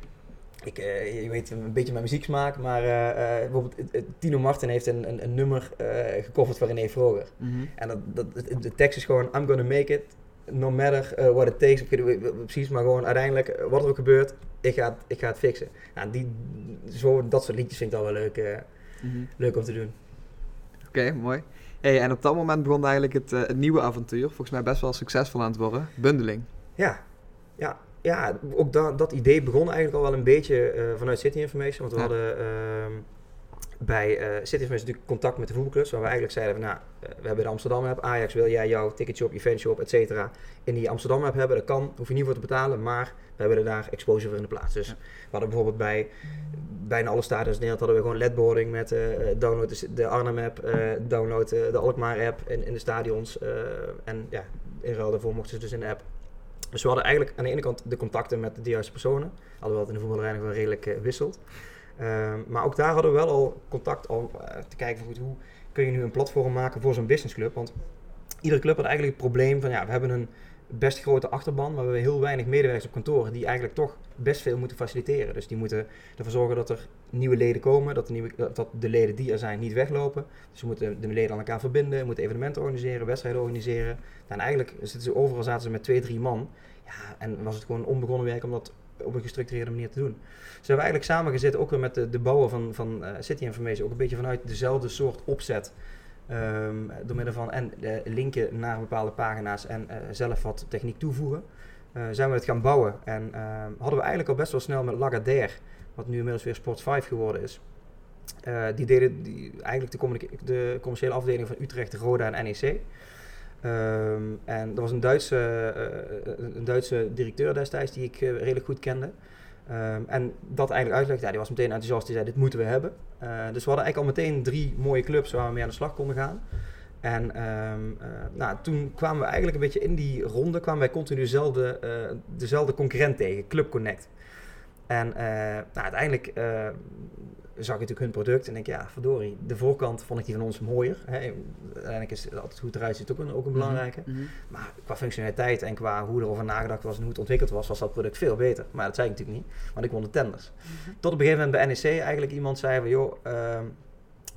Ik, eh, je weet een beetje mijn muzieksmaak, maar eh, eh, bijvoorbeeld Tino Martin heeft een, een, een nummer eh gecoverd voor René Vroger. Mhm. En dat, dat, de- tekst is gewoon: I'm gonna make it, no matter what it takes. Precies, maar gewoon uiteindelijk, wat er ook gebeurt, ik ga, het- ik ga het fixen. Nou, die, zo, dat soort liedjes vind ik dan wel leuk, Mhm. leuk om te doen. Oké, mooi. Hey, en op dat moment begon eigenlijk het, het nieuwe avontuur. Volgens mij best wel succesvol aan het worden. Bundeling. Ja, ja, ja ook da- dat idee begon eigenlijk al wel een beetje eh, vanuit City Information. Want we Ja. hadden ehm, bij eh, City Information natuurlijk contact met de voetbalclubs. Waar we eigenlijk zeiden van, nou, eh, we hebben de Amsterdam app. Ajax wil jij jouw ticketshop, eventshop, et cetera, in die Amsterdam app hebben. Dat kan, hoef je niet voor te betalen, maar we hebben er daar exposure voor in de plaats. Dus Ja. we hadden bijvoorbeeld bij bijna alle stadions in Nederland hadden we gewoon ledboarding met eh, download de, de Arnhem app, download de Alkmaar app in, in de stadions. en ja, in ruil daarvoor mochten ze dus in de app. Dus we hadden eigenlijk aan de ene kant de contacten met de juiste personen. Hadden we dat in de voetballerij wel redelijk eh, wisseld. Ehm, maar ook daar hadden we wel al contact om eh, te kijken van goed, hoe kun je nu een platform maken voor zo'n businessclub. Want iedere club had eigenlijk het probleem van ja, we hebben een best grote achterban, maar we hebben heel weinig medewerkers op kantoren die eigenlijk toch best veel moeten faciliteren. Dus die moeten ervoor zorgen dat er nieuwe leden komen, dat de, dat de leden die er zijn niet weglopen. Dus we moeten de leden aan elkaar verbinden, moeten evenementen organiseren, wedstrijden organiseren. En eigenlijk zitten ze overal zaten ze met twee, drie man. Ja, en was het gewoon onbegonnen werk om dat op een gestructureerde manier te doen. Dus we hebben eigenlijk samengezet, ook weer met de, bouwer van, van eh, City Information, ook een beetje vanuit dezelfde soort opzet. Ehm, door middel van en eh, linken naar bepaalde pagina's en eh, zelf wat techniek toevoegen. eh, zijn we het gaan bouwen. En ehm, hadden we eigenlijk al best wel snel met Lagardère, wat nu inmiddels weer Sports 5 geworden is. die deden die, eigenlijk de, commerciële afdeling van Utrecht, Roda en NEC. Ehm, en er was een Duitse, een Duitse directeur destijds die ik redelijk goed kende. Ehm, en dat eigenlijk uitlegde, ja, die was meteen enthousiast. Die zei, dit moeten we hebben. Eh, dus we hadden eigenlijk al meteen drie mooie clubs waar we mee aan de slag konden gaan. En ehm, eh, nou, toen kwamen we eigenlijk een beetje in die ronde, kwamen wij continu dezelfde, eh, dezelfde concurrent tegen, Club Connect. En nou, uiteindelijk zag ik natuurlijk hun product en denk ja, verdorie, de voorkant vond ik die van ons mooier. Hè. Uiteindelijk is altijd hoe het eruit ziet ook een, ook een belangrijke. Mhm. Maar qua functionaliteit en qua hoe erover nagedacht was en hoe het ontwikkeld was, was dat product veel beter. Maar dat zei ik natuurlijk niet, want ik won de tenders. Tot op een gegeven moment bij NEC eigenlijk iemand zei van, joh, ehm,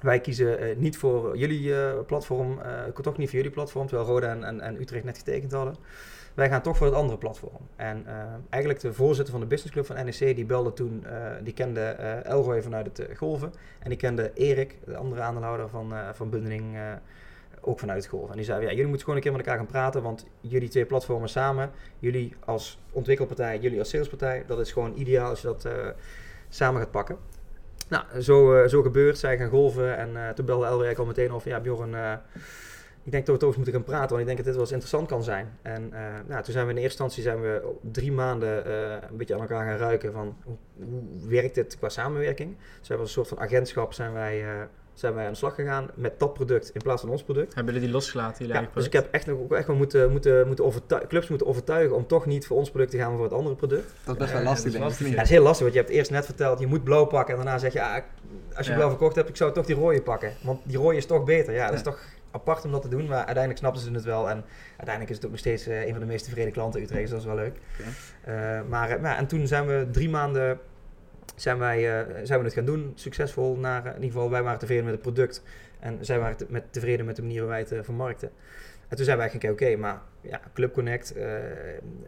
wij kiezen eh, niet voor jullie eh, platform, eh toch niet voor jullie platform, terwijl Roda en, en, en Utrecht net getekend hadden. Wij gaan toch voor het andere platform. En eh, eigenlijk de voorzitter van de businessclub van NEC, die belde toen, eh, die kende eh Elroy vanuit het golven. En die kende Erik, de andere aandeelhouder van, van Bundeling, ook vanuit het golven. En die zei, ja, jullie moeten gewoon een keer met elkaar gaan praten, want jullie twee platformen samen, jullie als ontwikkelpartij, jullie als salespartij, dat is gewoon ideaal als je dat samen gaat pakken. Nou, zo, zo gebeurt. Zij gaan golven en toen belde Elroy al meteen over, ja Bjorn, ik denk dat we toch eens moeten gaan praten, want ik denk dat dit wel eens interessant kan zijn. En eh, nou, toen zijn we in eerste instantie zijn we drie maanden eh, een beetje aan elkaar gaan ruiken van hoe, hoe werkt dit qua samenwerking. Dus we hebben als een soort van agentschap zijn wij, eh, zijn wij aan de slag gegaan met dat product in plaats van ons product. Hebben jullie die losgelaten, jullie Ja, eigen dus ik heb echt nog ook echt wel moeten, moeten, moeten overtuigen, clubs moeten overtuigen om toch niet voor ons product te gaan, maar voor het andere product. Dat is best wel lastig, dat is denk ik. Ja, dat is heel lastig, want je hebt eerst net verteld, je moet blauw pakken en daarna zeg je, ah, als je Ja. blauw verkocht hebt, ik zou toch die rode pakken. Want die rode is toch beter. Ja, dat is toch apart om dat te doen, maar uiteindelijk snapten ze het wel. En uiteindelijk is het ook nog steeds eh, een van de meest tevreden klanten Utrecht, dus dat is wel leuk. Eh, maar, eh, maar en toen zijn we drie maanden zijn wij, zijn we het gaan doen, succesvol. Naar, in ieder geval, wij waren tevreden met het product. En zij waren te- met, tevreden met de manier waarop wij het vermarkten. En toen zijn wij gaan kijken, oké, maar ja, Club Connect, eh,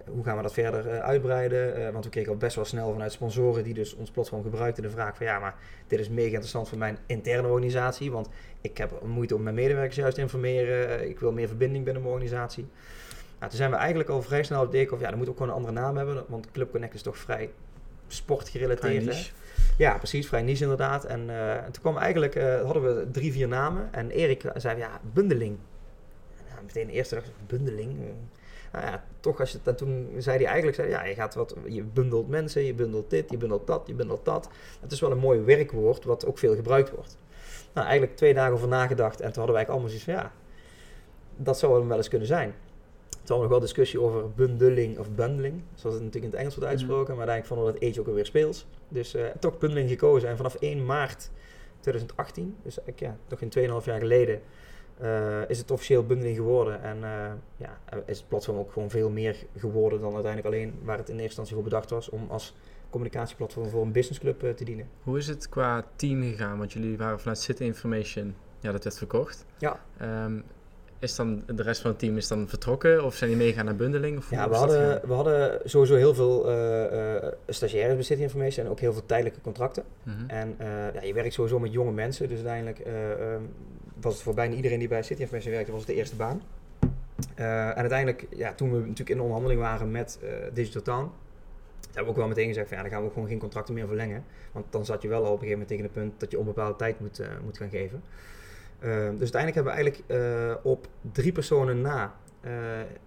hoe gaan we dat verder eh, uitbreiden? Eh, want we kregen al best wel snel vanuit sponsoren die dus ons platform gebruikten de vraag van ja, maar dit is mega interessant voor mijn interne organisatie. Want ik heb moeite om mijn medewerkers juist te informeren. Ik wil meer verbinding binnen mijn organisatie. Nou, toen zijn we eigenlijk al vrij snel op idee gekomen, ja, dan moet ook gewoon een andere naam hebben. Want Club Connect is toch vrij sportgerelateerd. Ja, precies, vrij niche inderdaad. En, en toen kwam eigenlijk, hadden we drie, vier namen. En Erik zei, ja, bundeling. Meteen de eerste dag, bundeling. eh. Nou ja, toch als je, en toen zei hij eigenlijk, zei, ja, je gaat wat, je bundelt mensen, je bundelt dit, je bundelt dat, je bundelt dat. Het is wel een mooi werkwoord, wat ook veel gebruikt wordt. Nou, eigenlijk twee dagen over nagedacht en toen hadden wij eigenlijk allemaal zoiets van, ja, dat zou hem wel eens kunnen zijn. Toen hadden we nog wel discussie over bundeling of bundling, zoals het natuurlijk in het Engels wordt uitgesproken, maar uiteindelijk vonden we dat eetje ook alweer speels. Dus eh, toch bundeling gekozen en vanaf 1 maart 2018, dus eigenlijk ja, toch in 2,5 jaar geleden, eh, is het officieel bundeling geworden. En eh, ja, is het platform ook gewoon veel meer geworden dan uiteindelijk alleen waar het in eerste instantie voor bedacht was om als communicatieplatform voor een businessclub eh, te dienen. Hoe is het qua team gegaan? Want jullie waren vanuit City Information, ja, dat werd verkocht. Ja. Ehm, is dan de rest van het team is dan vertrokken of zijn die meegegaan naar bundeling? Of hoe Ja, we hadden, we hadden sowieso heel veel stagiaires bij City Information en ook heel veel tijdelijke contracten. Mhm. En ja, je werkt sowieso met jonge mensen, dus uiteindelijk eh, ehm, was het voor bijna iedereen die bij City werkte, was het de eerste baan. Eh, en uiteindelijk, ja, toen we natuurlijk in onderhandeling waren met eh, Digital Town, hebben we ook wel meteen gezegd van ja, dan gaan we gewoon geen contracten meer verlengen. Want dan zat je wel al op een gegeven moment tegen het punt dat je onbepaalde tijd moet, eh, moet gaan geven. Dus uiteindelijk hebben we eigenlijk op drie personen na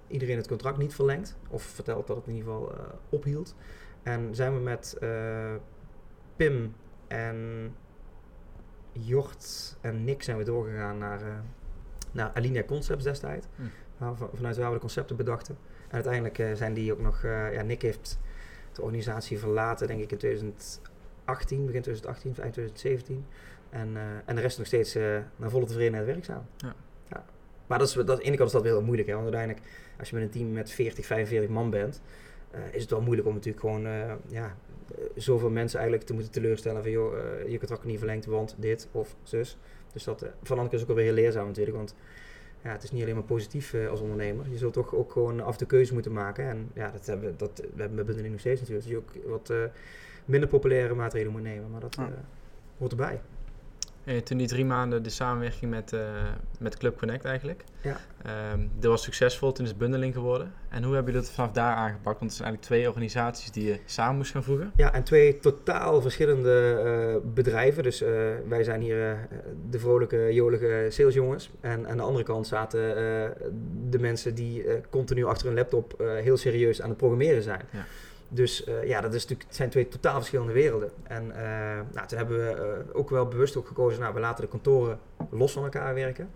iedereen het contract niet verlengd. Of verteld dat het in ieder geval eh, ophield. En zijn we met Pim en Jort en Nick zijn we doorgegaan naar, eh, naar Alinea Concepts destijds. Hm. Waar we- vanuit waar we de concepten bedachten. En uiteindelijk eh, zijn die ook nog... eh, ja, Nick heeft de organisatie verlaten, denk ik in 2018, begin 2018 of eind 2017. En, en de rest nog steeds naar volle tevredenheid werkzaam. Ja. Ja. Maar dat is, dat, aan de ene kant is dat wel heel moeilijk. Hè? Want uiteindelijk, als je met een team met 40, 45 man bent, is het wel moeilijk om natuurlijk gewoon ja, zoveel mensen eigenlijk te moeten teleurstellen van joh, eh, je contract niet verlengd, want dit of zus. Dus dat, eh, van de andere is ook wel weer heel leerzaam natuurlijk, want ja, het is niet alleen maar positief eh, als ondernemer. Je zult toch ook gewoon af de keuze moeten maken. En ja, dat hebben, dat, we hebben bij Bundeling nog steeds natuurlijk. Dat je ook wat eh, minder populaire maatregelen moet nemen, maar dat Ja. eh, hoort erbij. En toen die drie maanden de samenwerking met, eh, met Club Connect eigenlijk. Ja. Ehm, dat was succesvol, toen is het bundeling geworden. En hoe hebben jullie dat vanaf daar aangepakt? Want het zijn eigenlijk twee organisaties die je samen moest gaan voegen. Ja, en twee totaal verschillende eh, bedrijven. Dus eh, wij zijn hier eh, de vrolijke, jolige salesjongens. En aan de andere kant zaten eh, de mensen die eh, continu achter een laptop eh, heel serieus aan het programmeren zijn. Ja. Dus eh, ja, dat is natuurlijk, het zijn twee totaal verschillende werelden. En eh, nou, toen hebben we eh, ook wel bewust ook gekozen, nou, we laten de kantoren los van elkaar werken.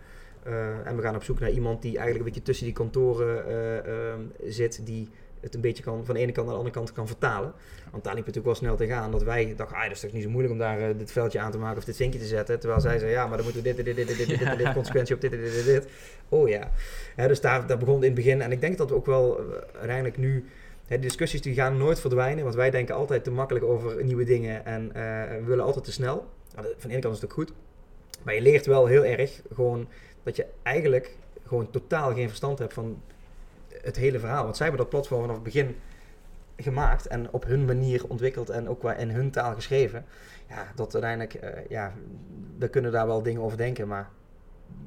Eh, en we gaan op zoek naar iemand die eigenlijk een beetje tussen die kantoren eh, ehm, zit, die het een beetje kan, van de ene kant naar de andere kant kan vertalen. Want daar liep het natuurlijk wel snel tegenaan dat wij dachten, ah, dat is toch niet zo moeilijk om daar eh, dit veldje aan te maken of dit zinkje te zetten. Terwijl zij zei, ja, maar dan moeten we dit, dit, dit, dit, dit, dit, dit, dit, consequentie op dit, dit, dit, dit, dit. Oh ja. Hè, dus daar, daar begon in het begin. En ik denk dat we ook wel eh, uiteindelijk nu, de discussies die gaan nooit verdwijnen. Want wij denken altijd te makkelijk over nieuwe dingen en eh, we willen altijd te snel. Van de ene kant is het ook goed. Maar je leert wel heel erg gewoon dat je eigenlijk gewoon totaal geen verstand hebt van het hele verhaal. Want zij hebben dat platform vanaf het begin gemaakt en op hun manier ontwikkeld en ook in hun taal geschreven. Ja, dat uiteindelijk, eh, ja, we kunnen daar wel dingen over denken, maar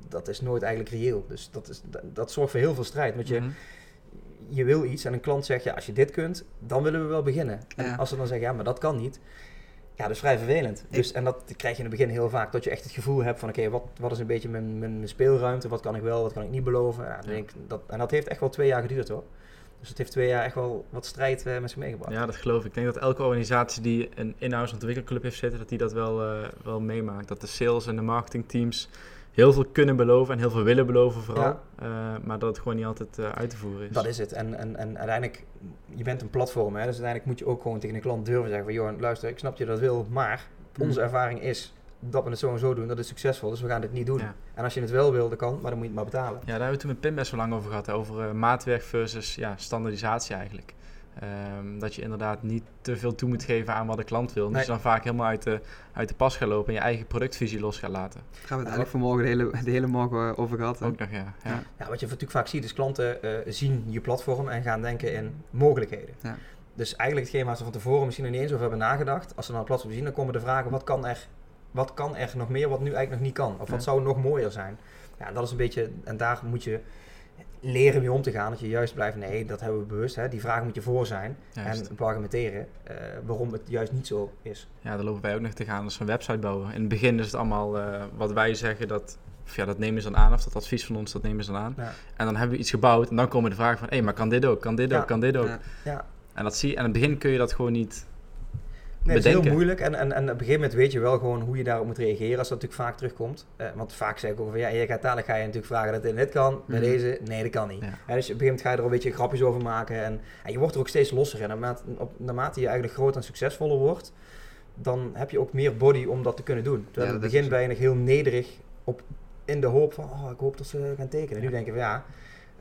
dat is nooit eigenlijk reëel. Dus dat, is, dat, dat zorgt voor heel veel strijd. Want je, Mhm. Je wil iets en een klant zegt, ja, als je dit kunt, dan willen we wel beginnen. En Ja. als ze dan zeggen, ja, maar dat kan niet. Ja, dat is vrij vervelend. Dus, en dat krijg je in het begin heel vaak. Dat je echt het gevoel hebt van, oké, wat, wat is een beetje mijn, mijn speelruimte? Wat kan ik wel, wat kan ik niet beloven? Ja, dan Ja. denk ik, dat, en dat heeft echt wel twee jaar geduurd hoor. Dus het heeft twee jaar echt wel wat strijd eh, met zich meegebracht. Ja, dat geloof ik. Ik denk dat elke organisatie die een in-house ontwikkelclub heeft zitten, dat die dat wel, eh, wel meemaakt. Dat de sales en de marketingteams heel veel kunnen beloven en heel veel willen beloven vooral. Ja. Eh, maar dat het gewoon niet altijd eh, uit te voeren is. Dat is het. En, en, en uiteindelijk, je bent een platform, hè, dus uiteindelijk moet je ook gewoon tegen een klant durven zeggen van, joh, luister, ik snap dat je dat wil, maar onze ervaring is, dat we het zo en zo doen, dat is succesvol, dus we gaan dit niet doen. Ja. En als je het wel wil, dan kan, maar dan moet je het maar betalen. Ja, daar hebben we toen met Pim best wel lang over gehad. hè, Over eh, maatwerk versus ja, standaardisatie eigenlijk. Ehm, dat je inderdaad niet te veel toe moet geven aan wat de klant wil. Dus Nee. je dan vaak helemaal uit de, uit de pas gaat lopen en je eigen productvisie los gaat laten. Daar gaan we het eigenlijk vanmorgen de hele, de hele morgen over gehad. hè. Ook nog, ja. ja. Ja. Wat je natuurlijk vaak ziet is klanten eh, zien je platform en gaan denken in mogelijkheden. Ja. Dus eigenlijk hetgeen waar ze van tevoren misschien nog niet eens over hebben nagedacht, als ze dan een platform zien, dan komen de vragen, wat kan er, wat kan er nog meer wat nu eigenlijk nog niet kan? Of wat Ja. zou nog mooier zijn? Ja, dat is een beetje, en daar moet je leren mee om te gaan, dat je juist blijft, nee, dat hebben we bewust, hè, die vragen moet je voor zijn Juist. en argumenteren eh, waarom het juist niet zo is. Ja, daar lopen wij ook nog tegenaan als we een website bouwen. In het begin is het allemaal eh, wat wij zeggen, dat, of ja, dat nemen ze dan aan, of dat advies van ons, dat nemen ze dan aan. Ja. En dan hebben we iets gebouwd en dan komen de vragen van, hé, maar kan dit ook, kan dit Ja. ook, kan dit ook? Ja. Ja. En dat zie je, en in het begin kun je dat gewoon niet Nee, het is heel moeilijk en, en, en op een gegeven moment weet je wel gewoon hoe je daarop moet reageren als dat natuurlijk vaak terugkomt. Eh, want vaak zeg ik ook van ja, je gaat dadelijk ga je natuurlijk vragen dat dit en dit kan, bij Mhm. deze, nee dat kan niet. Ja. Dus op een gegeven moment ga je er een beetje grapjes over maken en, en je wordt er ook steeds losser in. Naarmate, op, naarmate je eigenlijk groter en succesvoller wordt, dan heb je ook meer body om dat te kunnen doen. Terwijl Ja, in het begin ben je nog heel nederig op, in de hoop van oh, ik hoop dat ze gaan tekenen. Nu denk je van ja,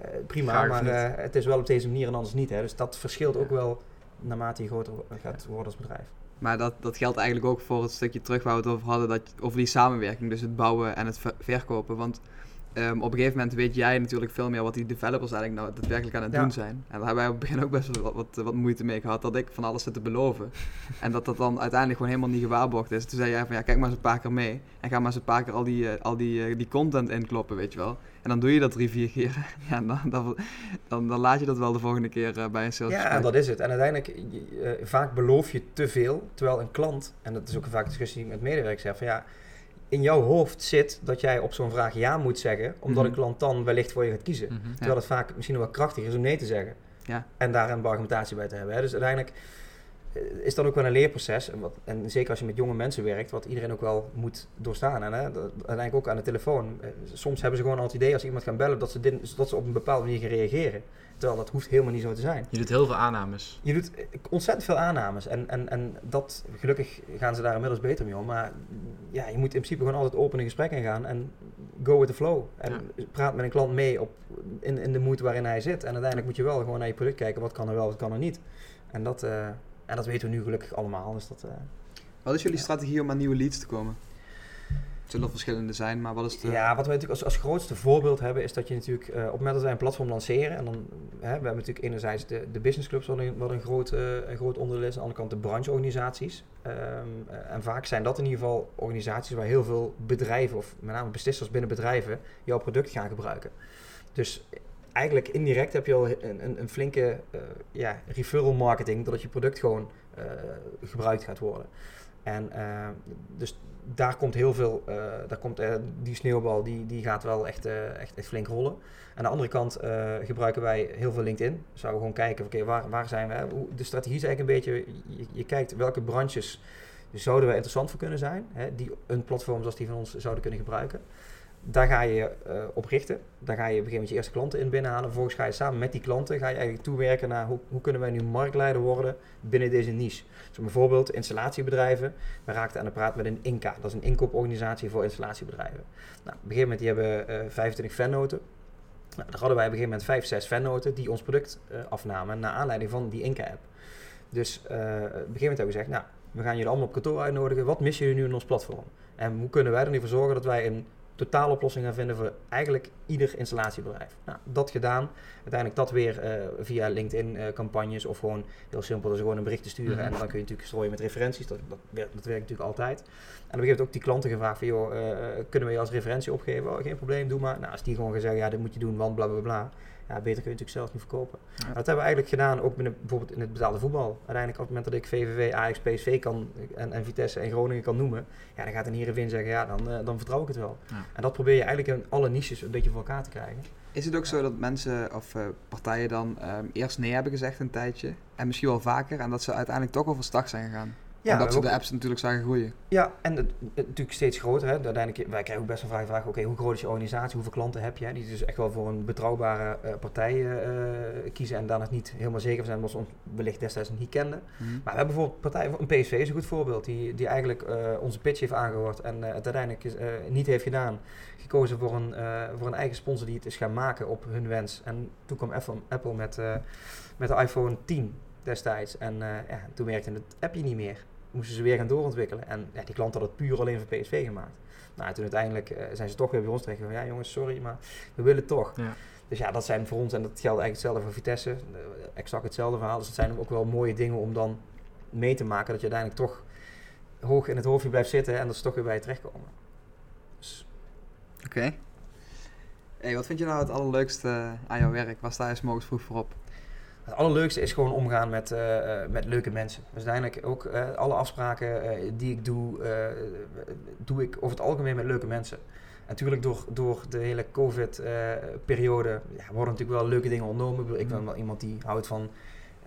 eh, prima, maar eh, het is wel op deze manier en anders niet. Hè. Dus dat verschilt ook Ja. wel naarmate je groter gaat worden als bedrijf. Maar dat, dat geldt eigenlijk ook voor het stukje terug waar we het over hadden, dat, over die samenwerking, dus het bouwen en het ver- verkopen. Want ehm, op een gegeven moment weet jij natuurlijk veel meer wat die developers eigenlijk nou daadwerkelijk aan het Ja. doen zijn. En daar hebben wij op het begin ook best wel wat, wat, wat moeite mee gehad, dat ik van alles zit te beloven. en dat dat dan uiteindelijk gewoon helemaal niet gewaarborgd is. Toen zei jij van ja, kijk maar eens een paar keer mee en ga maar eens een paar keer al die, eh, al die, eh, die content inkloppen, weet je wel. En dan doe je dat drie, vier keer. ja, dan, dan, dan, dan laat je dat wel de volgende keer eh, bij een sales Ja, en dat is het. En uiteindelijk, eh, vaak beloof je te veel, terwijl een klant, en dat is ook een vaak discussie met medewerkers, zegt van ja, in jouw hoofd zit dat jij op zo'n vraag ja moet zeggen, omdat Mhm. een klant dan wellicht voor je gaat kiezen. Mhm. Terwijl het vaak misschien wel krachtiger is om nee te zeggen. Ja. En daar een argumentatie bij te hebben. Hè. Dus uiteindelijk is dat ook wel een leerproces. En, wat, en zeker als je met jonge mensen werkt, wat iedereen ook wel moet doorstaan. En hè, dat, uiteindelijk ook aan de telefoon. Eh, Soms hebben ze gewoon al het idee als iemand gaan bellen dat ze, dit, dat ze op een bepaalde manier gaan reageren. Terwijl dat hoeft helemaal niet zo te zijn. Je doet heel veel aannames. Je doet eh, ontzettend veel aannames. En, en, en dat, gelukkig gaan ze daar inmiddels beter mee om. Maar ja, je moet in principe gewoon altijd open in gesprek ingaan. En go with the flow. En praat met een klant mee op, in, in de moed waarin hij zit. En uiteindelijk moet je wel gewoon naar je product kijken. Wat kan er wel, wat kan er niet. En dat, eh, en dat weten we nu gelukkig allemaal. Dus dat, eh, Wat is jullie Ja. strategie om aan nieuwe leads te komen? Het zullen verschillende zijn, maar wat is de... Ja, wat wij natuurlijk als, als grootste voorbeeld hebben, is dat je natuurlijk eh, op het moment dat wij een platform lanceren, en dan hè, we hebben natuurlijk enerzijds de, de business clubs, wat een, wat een, groot, eh, een groot onderdeel is, aan de andere kant de brancheorganisaties. Ehm, eh, en vaak zijn dat in ieder geval organisaties waar heel veel bedrijven, of met name beslissers binnen bedrijven, jouw product gaan gebruiken. Dus eigenlijk indirect heb je al een, een, een flinke eh, ja, referral marketing, doordat je product gewoon eh, gebruikt gaat worden. En eh, dus daar komt heel veel, daar komt, die sneeuwbal die, die gaat wel echt, echt, echt flink rollen. Aan de andere kant gebruiken wij heel veel LinkedIn. Zouden we gewoon kijken, oké, waar, waar zijn we? De strategie is eigenlijk een beetje, je, kijkt welke branches zouden wij interessant voor kunnen zijn, hè, die een platform zoals die van ons zouden kunnen gebruiken. Daar ga je eh, op richten. Daar ga je op een gegeven moment je eerste klanten in binnenhalen. Vervolgens ga je samen met die klanten ga je eigenlijk toewerken naar hoe, hoe kunnen wij nu marktleider worden binnen deze niche. Dus bijvoorbeeld installatiebedrijven. We raakten aan de praat met een INCA. Dat is een inkooporganisatie voor installatiebedrijven. Nou, op een gegeven moment die hebben eh 25 fannoten. Nou, daar hadden wij op een gegeven moment 5, 6 fannoten die ons product eh, afnamen naar aanleiding van die INCA-app. Dus op een gegeven moment hebben we gezegd, nou, we gaan jullie allemaal op kantoor uitnodigen. Wat missen jullie nu in ons platform? En hoe kunnen wij er nu voor zorgen dat wij een totaaloplossing gaan vinden voor eigenlijk ieder installatiebedrijf? Nou, dat gedaan. Uiteindelijk dat weer eh, via LinkedIn-campagnes of gewoon heel simpel, dus gewoon een bericht te sturen. Mhm. En dan kun je natuurlijk strooien met referenties. Dat, dat, werkt, dat werkt natuurlijk altijd. En op een gegeven moment ook die klanten gevraagd van, joh, eh, kunnen we je als referentie opgeven? Oh, geen probleem, doe maar. Nou, als die gewoon gaan zeggen, ja, dit moet je doen, want bla bla bla. Ja, beter kun je natuurlijk zelf niet verkopen. Ja. Dat hebben we eigenlijk gedaan, ook binnen, bijvoorbeeld in het betaalde voetbal. Uiteindelijk op het moment dat ik VVV, Ajax, PSV kan en, en Vitesse en Groningen kan noemen, ja, dan gaat een Heerenveen zeggen, ja, dan, eh, dan vertrouw ik het wel. Ja. En dat probeer je eigenlijk in alle niches een beetje voor elkaar te krijgen. Is het ook zo dat mensen of eh, partijen dan ehm, eerst nee hebben gezegd een tijdje en misschien wel vaker en dat ze uiteindelijk toch overstag zijn gegaan? Ja, Omdat ze de apps natuurlijk zagen groeien. Ja, en het, het natuurlijk steeds groter. Hè. Uiteindelijk, wij krijgen ook best wel vaak de vraag, oké, hoe groot is je organisatie? Hoeveel klanten heb je? hè? Die dus echt wel voor een betrouwbare eh, partij eh, kiezen en daar nog niet helemaal zeker van zijn, omdat ze ons wellicht destijds nog niet kenden. Mhm. Maar we hebben bijvoorbeeld partij, een PSV is een goed voorbeeld, die, die eigenlijk eh, onze pitch heeft aangehoord en eh, het uiteindelijk eh, niet heeft gedaan. Gekozen voor een, eh, voor een eigen sponsor die het is gaan maken op hun wens. En toen kwam Apple, Apple met, eh, met de iPhone 10 destijds. En eh, ja, toen werkte het appje niet meer. Moesten ze weer gaan doorontwikkelen. En ja, die klant had het puur alleen voor PSV gemaakt. Nou, toen uiteindelijk eh, zijn ze toch weer bij ons terechtgekomen. Ja jongens, sorry, maar we willen het toch. Ja. Dus ja, dat zijn voor ons, en dat geldt eigenlijk hetzelfde voor Vitesse, eh, exact hetzelfde verhaal. Dus dat zijn ook wel mooie dingen om dan mee te maken, dat je uiteindelijk toch hoog in het hoofdje blijft zitten en dat ze toch weer bij je terechtkomen. Dus, Oké. Hey, wat vind je nou het allerleukste aan jouw werk? Waar sta je 's morgens vroeg voor op? Het allerleukste is gewoon omgaan met, eh, eh, met leuke mensen. Dus uiteindelijk ook eh, alle afspraken die ik doe, doe ik over het algemeen met leuke mensen. En natuurlijk door, door de hele COVID-periode ja, worden natuurlijk wel leuke dingen ondernomen. Ik ben wel iemand die houdt van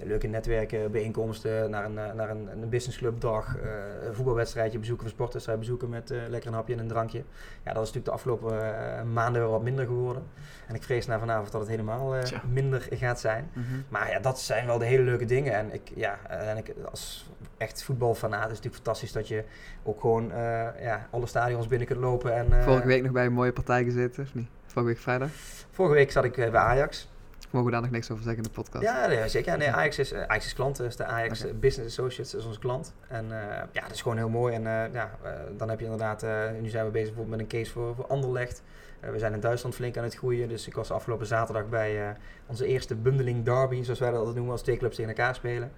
leuke netwerken, bijeenkomsten, naar een, eh, naar een, een businessclubdag, eh, een voetbalwedstrijdje bezoeken, een sportwedstrijd bezoeken met eh, lekker een hapje en een drankje. Ja, dat is natuurlijk de afgelopen maanden wel wat minder geworden. En ik vrees naar vanavond dat het helemaal minder gaat zijn. Maar ja, dat zijn wel de hele leuke dingen. En ik, ja, uiteindelijk als echt voetbalfanaat is het natuurlijk fantastisch dat je ook gewoon ja, alle stadions binnen kunt lopen. En, Vorige week nog bij een mooie partij gezeten, of niet? Vorige week vrijdag. vorige week zat ik bij Ajax. Mogen we daar nog niks over zeggen in de podcast? Ja, nee, zeker. Ja, Nee, Ajax is, eh, Ajax is klant, dus de Ajax eh, Business Associates is onze klant. En eh, ja, dat is gewoon heel mooi. En eh, ja, eh, dan heb je inderdaad, eh, nu zijn we bezig bijvoorbeeld met een case voor, voor Anderlecht. Eh, we zijn in Duitsland flink aan het groeien. Dus ik was afgelopen zaterdag bij eh, onze eerste bundeling derby, zoals wij dat noemen, als twee clubs tegen elkaar spelen.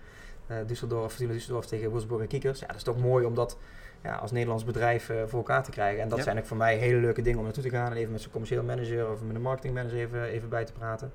Eh Düsseldorf, Fortuna Düsseldorf tegen Wolfsburg en Kiekers. Ja, dat is toch mooi om dat ja, als Nederlands bedrijf eh, voor elkaar te krijgen. En dat Ja. zijn ook voor mij hele leuke dingen om naartoe te gaan. En even met zo'n commercieel manager of met een marketingmanager even, even bij te praten.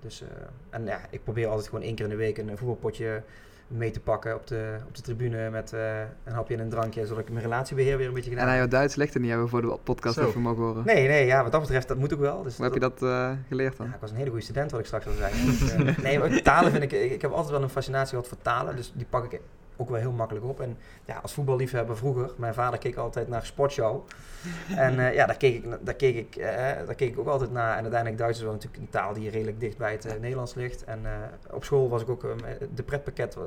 Dus, eh, en ja, ik probeer altijd gewoon één keer in de week een, voetbalpotje mee te pakken op de, op de tribune met eh, een hapje en een drankje, zodat ik mijn relatiebeheer weer een beetje En gedaan aan heb. jouw Duits ligt er niet, hebben voor de podcast Zo. even mogen horen. Nee, nee, ja, wat dat betreft, dat moet ook wel. Dus Hoe heb je dat eh, geleerd dan? ja, ik was een hele goede student, wat ik straks al zei. Dus, nee, maar talen vind ik, ik, ik heb altijd wel een fascinatie gehad voor talen, dus die pak ik ook wel heel makkelijk op. En ja, als voetballiefhebber vroeger, mijn vader keek altijd naar Sportshow. En eh, ja, daar keek, ik, daar, keek ik, eh, daar keek ik ook altijd naar. En uiteindelijk Duits is wel natuurlijk een taal die redelijk dicht bij het eh, Nederlands ligt. En eh, op school was ik ook, eh, de, pretpakket, eh,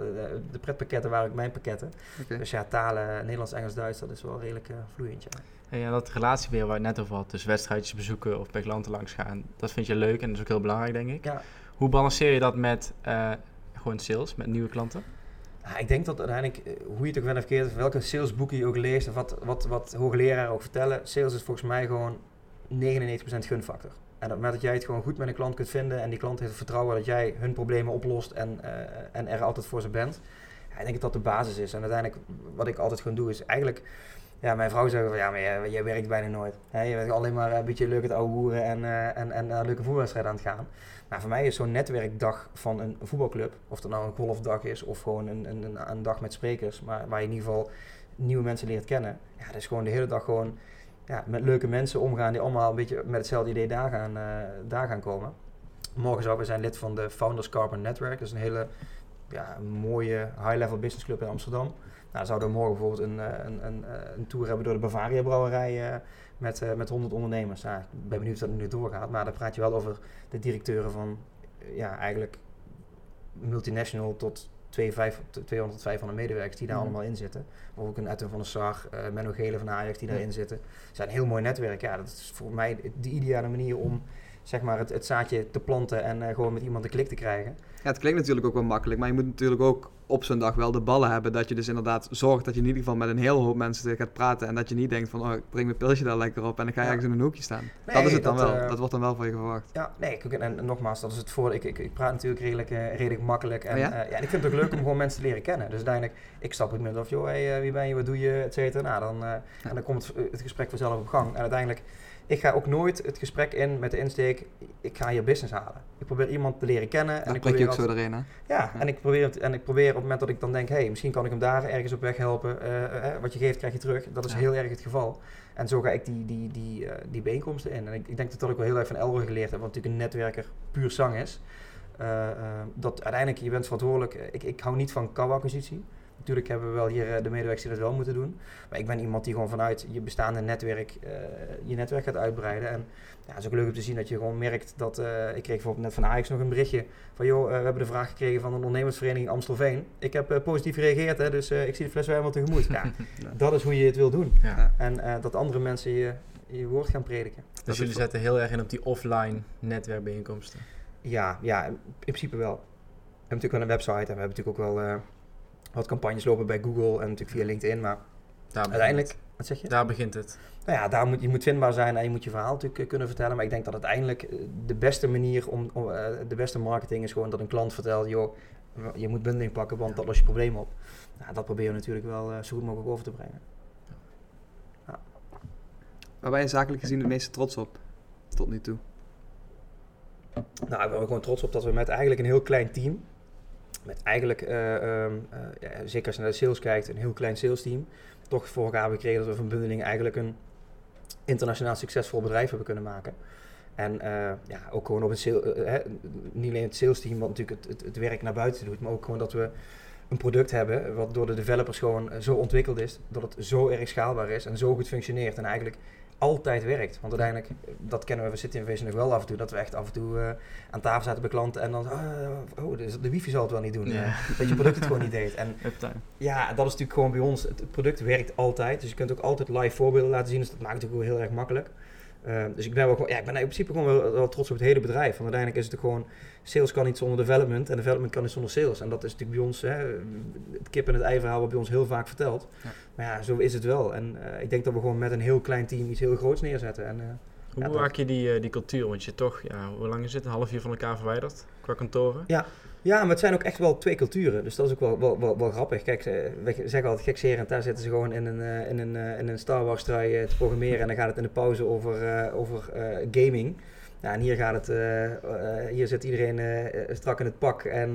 de pretpakketten waren ook mijn pakketten. Dus ja, talen, Nederlands, Engels, Duits, dat is wel redelijk eh, vloeiend. Ja. En ja, dat relatiebeheer waar je net over had, dus wedstrijdjes bezoeken of bij klanten langs gaan, dat vind je leuk en dat is ook heel belangrijk, denk ik. Ja. Hoe balanceer je dat met eh, gewoon sales, met nieuwe klanten? Ik denk dat uiteindelijk, eh, hoe je het ook bent of of welke salesboeken je ook leest, of wat, wat, wat hoogleraren ook vertellen, sales is volgens mij gewoon 99% gunfactor. En het moment dat jij het gewoon goed met een klant kunt vinden en die klant heeft het vertrouwen dat jij hun problemen oplost en, eh, en er altijd voor ze bent, ja, ik denk dat dat de basis is. En uiteindelijk, wat ik altijd gewoon doe, is eigenlijk, ja, mijn vrouw zegt van, ja, maar jij, werkt bijna nooit. Je bent alleen maar een beetje leuk het ouwe hoeren en, eh, en, en naar leuke voetbalwedstrijden aan het gaan. Nou, voor mij is zo'n netwerkdag van een voetbalclub, of dat nou een golfdag is of gewoon een, een, een, een dag met sprekers, maar waar je in ieder geval nieuwe mensen leert kennen. Ja, dat is gewoon de hele dag gewoon ja, met leuke mensen omgaan die allemaal een beetje met hetzelfde idee daar gaan, eh, daar gaan komen. Morgen zou we zijn lid van de Founders Carbon Network. Dat is een hele ja, een mooie high-level business club in Amsterdam. Nou, zouden we morgen bijvoorbeeld een, eh, een, een, eh, een tour hebben door de Bavaria brouwerij eh, met, eh, met 100 ondernemers. Nou, ik ben benieuwd of dat nu doorgaat, maar daar praat je wel over de directeuren van ja, eigenlijk multinational tot 200, 200 tot 500 medewerkers die daar Mhm. allemaal in zitten. Of ook een Edwin van der Sar, Menno Gele van Ajax die daarin zitten. Het zijn een heel mooi netwerk. Ja, dat is voor mij de ideale manier om zeg maar, het, het zaadje te planten en eh, gewoon met iemand een klik te krijgen. Ja, het klinkt natuurlijk ook wel makkelijk, maar je moet natuurlijk ook op zo'n dag wel de ballen hebben. Dat je dus inderdaad zorgt dat je in ieder geval met een heel hoop mensen gaat praten. En dat je niet denkt van, oh, ik breng mijn pilsje daar lekker op en dan ga je Ja. ergens in een hoekje staan. Nee, dat is het dan dat, wel. eh, dat wordt dan wel van je verwacht. Ja, nee, ik, en, en nogmaals, dat is het voor. Ik, ik, ik praat natuurlijk redelijk, eh, redelijk makkelijk. En, Oh ja? en ik vind het ook leuk om gewoon mensen te leren kennen. Dus uiteindelijk, ik stap ook met of, joh, hey, wie ben je, wat doe je, et cetera. Nou, dan, en dan komt het, het gesprek vanzelf op gang. En uiteindelijk, ik ga ook nooit het gesprek in met de insteek, ik ga hier business halen. Ik probeer iemand te leren kennen. En Dan ik je ook zo erin, hè? Ja, en ik, probeer en ik probeer op het moment dat ik dan denk, hey, misschien kan ik hem daar ergens op weg helpen. eh, eh, wat je geeft, krijg je terug. Dat is Ja. heel erg het geval. En zo ga ik die, die, die, eh, die bijeenkomsten in. En ik, ik denk dat dat ik wel heel erg van Elroy geleerd heb, wat natuurlijk een netwerker puur zang is. Eh, eh, dat uiteindelijk, je bent verantwoordelijk. eh, Ik, ik hou niet van kou-acquisitie. Natuurlijk hebben we wel hier eh, de medewerkers die dat wel moeten doen. Maar ik ben iemand die gewoon vanuit je bestaande netwerk eh, je netwerk gaat uitbreiden. En ja, het is ook leuk om te zien dat je gewoon merkt dat... eh, ik kreeg bijvoorbeeld net van Ajax nog een berichtje van... joh, eh, we hebben de vraag gekregen van een ondernemersvereniging Amstelveen. Ik heb eh, positief gereageerd, hè, dus eh, ik zie de fles wel tegemoet. Ja, Ja. dat is hoe je het wil doen. Ja. En eh, dat andere mensen je, je woord gaan prediken. Dus jullie zetten heel erg in op die offline netwerkbijeenkomsten. Ja, ja, in principe wel. We hebben natuurlijk wel een website en we hebben natuurlijk ook wel eh, wat campagnes lopen bij Google en natuurlijk via LinkedIn. Maar Daar uiteindelijk, het. wat zeg je? Daar begint het. Nou ja, daar moet, je moet vindbaar zijn en je moet je verhaal natuurlijk eh, kunnen vertellen. Maar ik denk dat uiteindelijk eh, de beste manier om, om, eh, de beste marketing is gewoon dat een klant vertelt, joh, je moet bundeling pakken, want dat lost je probleem op. Nou, dat proberen we natuurlijk wel zo goed mogelijk over te brengen. Waar ben je zakelijk gezien het meeste trots op? Tot nu toe. Nou, ik ben er gewoon trots op dat we met eigenlijk een heel klein team, met eigenlijk, eh, ehm, eh, ja, zeker als je naar de sales kijkt, een heel klein sales team, toch voor elkaar hebben gekregen dat we van bundeling eigenlijk een internationaal succesvol bedrijf hebben kunnen maken. En eh, ja, ook gewoon op een sale, hè, niet alleen het sales team wat natuurlijk het, het, het werk naar buiten doet, maar ook gewoon dat we een product hebben wat door de developers gewoon zo ontwikkeld is, dat het zo erg schaalbaar is en zo goed functioneert en eigenlijk altijd werkt. Want uiteindelijk, dat kennen we, we zitten in Wezen nog wel af en toe, dat we echt af en toe eh, aan tafel zaten bij klanten en dan, ah, oh, de, de wifi zal het wel niet doen. Eh, dat je product het gewoon niet deed. En Uptime. ja, dat is natuurlijk gewoon bij ons. Het, product werkt altijd. Dus je kunt ook altijd live voorbeelden laten zien. Dus dat maakt het ook heel erg makkelijk. Uh, dus ik ben, wel gewoon, ja, ik ben in principe gewoon wel, wel, trots op het hele bedrijf. Want uiteindelijk is het gewoon... Sales kan niet zonder development. En development kan niet zonder sales. En dat is natuurlijk bij ons... Hè, het kip en het ei verhaal wordt bij ons heel vaak verteld. Ja. Maar ja, zo is het wel. En uh, ik denk dat we gewoon met een heel klein team iets heel groots neerzetten. En, uh, hoe ja, bewaak je die, uh, die cultuur? Want je toch... Ja, hoe lang is het? Een half uur van elkaar verwijderd? Qua kantoren? Ja, ja, maar het zijn ook echt wel twee culturen. Dus dat is ook wel, wel, wel, grappig. Kijk, we zeggen altijd gekscherend, daar zitten ze gewoon in een, uh, in een, uh, in een Star Wars trui te programmeren. en dan gaat het in de pauze over, over gaming. Ja, en hier gaat het, hier zit iedereen strak in het pak. En,